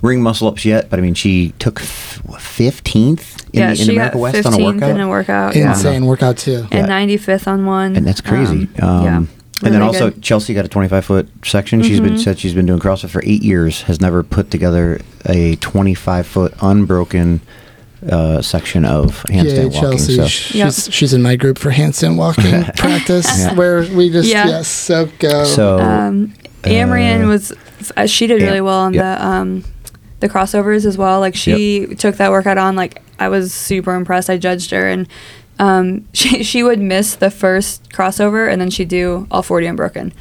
ring muscle ups yet. But I mean, she took fifteenth in, yeah the, in she America got West 15th on a workout, in a workout yeah. Insane workout too. and Yeah. 95th on one and that's crazy. Um, Um, yeah And then also good. Chelsea got a 25 foot section. She's been Mhm. said she's been doing CrossFit for eight years. Has never put together a 25 foot unbroken uh, section of handstand Yay, walking. Chelsea. So She's Yep. she's in my group for handstand walking practice Yeah. where we just Yeah. yes, so go. so um, Amrian uh, was uh, she did really Am- well on yep. the um, the crossovers as well. Like she took that workout on. Like I was super impressed. I judged her and. Um, she she would miss the first crossover and then she'd do all forty unbroken,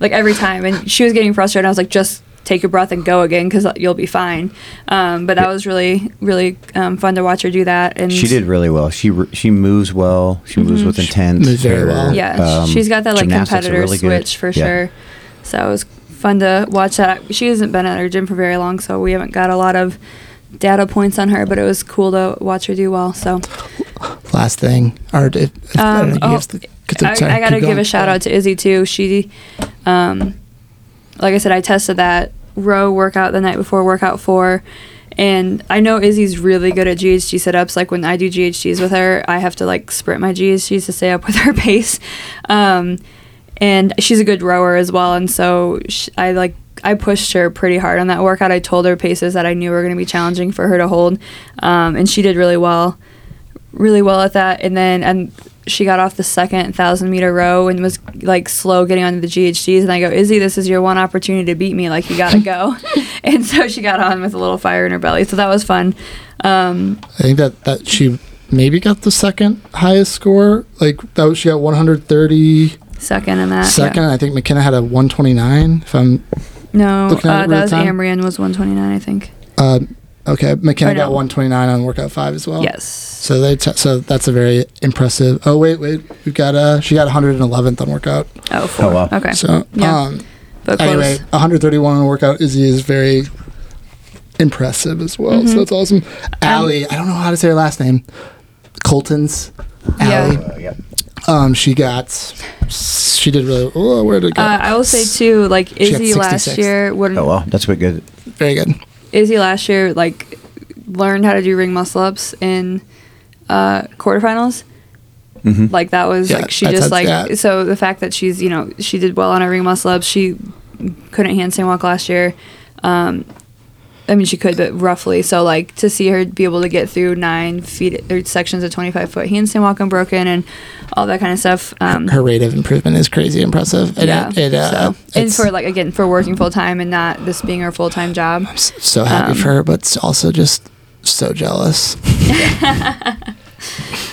like every time. And she was getting frustrated. I was like, just take a breath and go again because you'll be fine. Um, but that was really really um, fun to watch her do that. And she did really well. She re- she moves well. She moves with intent. Moves very Her, well. Mm-hmm. Yeah, um, she's got that like competitor really good. switch for Yeah. sure. So it was fun to watch that. She hasn't been at her gym for very long, so we haven't got a lot of data points on her. But it was cool to watch her do well. So Last thing, or if, if I um, oh, have 'cause I'm I, sorry, I got to give a shout out to Izzy too. She, um, like I said, I tested that row workout the night before workout four. And I know Izzy's really good at GHD sit-ups. Like when I do GHDs with her, I have to like sprint my GHDs to stay up with her pace. Um, and she's a good rower as well. And so sh I like I pushed her pretty hard on that workout. I told her paces that I knew were going to be challenging for her to hold, um, and she did really well, really well at that. And then and she got off the second thousand meter row and was like slow getting onto the GHDs. And I go, Izzy, this is your one opportunity to beat me. Like you got to go. and so she got on with a little fire in her belly. So that was fun. Um, I think that that she maybe got the second highest score. Like that was, she got 130 second in that. yeah. second. I think McKenna had a 129. If I'm No, Looking at uh, it that real was time? Amrian was 129, I think. uh, okay, McKenna no. got 129 on workout five as well. yes. So they t- so that's a very impressive. Oh wait, wait, we got uh she got 111th on workout. Oh, four. Oh, wow. Okay. So Yeah. um but anyway, 131 on workout Izzy is very impressive as well. Mm-hmm. So that's awesome. Allie, I don't know how to say her last name. Colton's Yeah. Uh, yeah. Um, she got she did really. Oh, where did it go? Uh, I will say too, like She got Izzy last year would Oh well, that's quite good. very good. Izzy last year like learned how to do ring muscle ups in uh, quarterfinals. Mhm. Like that was Yeah, like she just like yeah. so the fact that she's you know she did well on her ring muscle ups. She couldn't handstand walk last year. Um, I mean, she could, but roughly. So, like, to see her be able to get through nine feet or sections of 25 foot handstand walk unbroken and all that kind of stuff. Um, Her rate of improvement is crazy impressive. And yeah. it, it, uh, so, and for, like, again, for working full time and not this being her full time job. I'm so happy um, for her, but also just so jealous.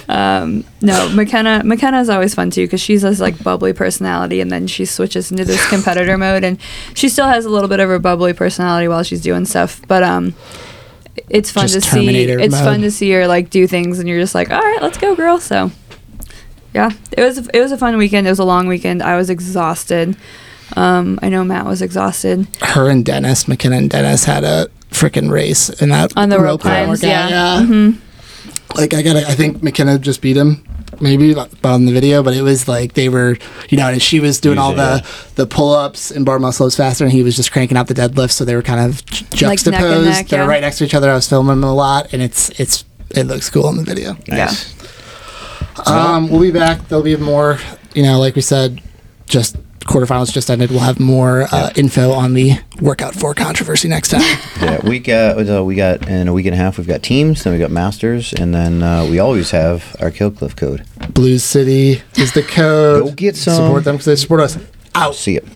Um, no, McKenna. McKenna is always fun too because she's this like bubbly personality, and then she switches into this competitor mode, and she still has a little bit of her bubbly personality while she's doing stuff. But um, it's fun Just to see. Terminator It's fun to see her like do things, and you're just like, all right, let's go, girl. So, yeah, it was it was a fun weekend. It was a long weekend. I was exhausted. Um, I know Matt was exhausted. Her and Dennis, McKenna and Dennis had a freaking race in that On the rope climb climbs, workout, yeah. Mm-hmm. Like I got, I think McKenna just beat him, maybe on the video. But it was like they were, you know, and she was doing all Usually, the the pull ups and bar muscle ups faster, and he was just cranking out the deadlifts. So they were kind of ju- Like neck and juxtaposed. neck, They're yeah. right next to each other. I was filming them a lot, and it's it's it looks cool in the video. Nice. Um, we'll be back. There'll be more, you know, like we said, just quarterfinals just ended. We'll have more uh, info on the workout for controversy next time. Yeah, we got uh, we got in a week and a half. We've got teams, then we got masters, and then uh, we always have our Kill Cliff code. Blues City is the code. Go get some. Support them because they support us. Out. See it.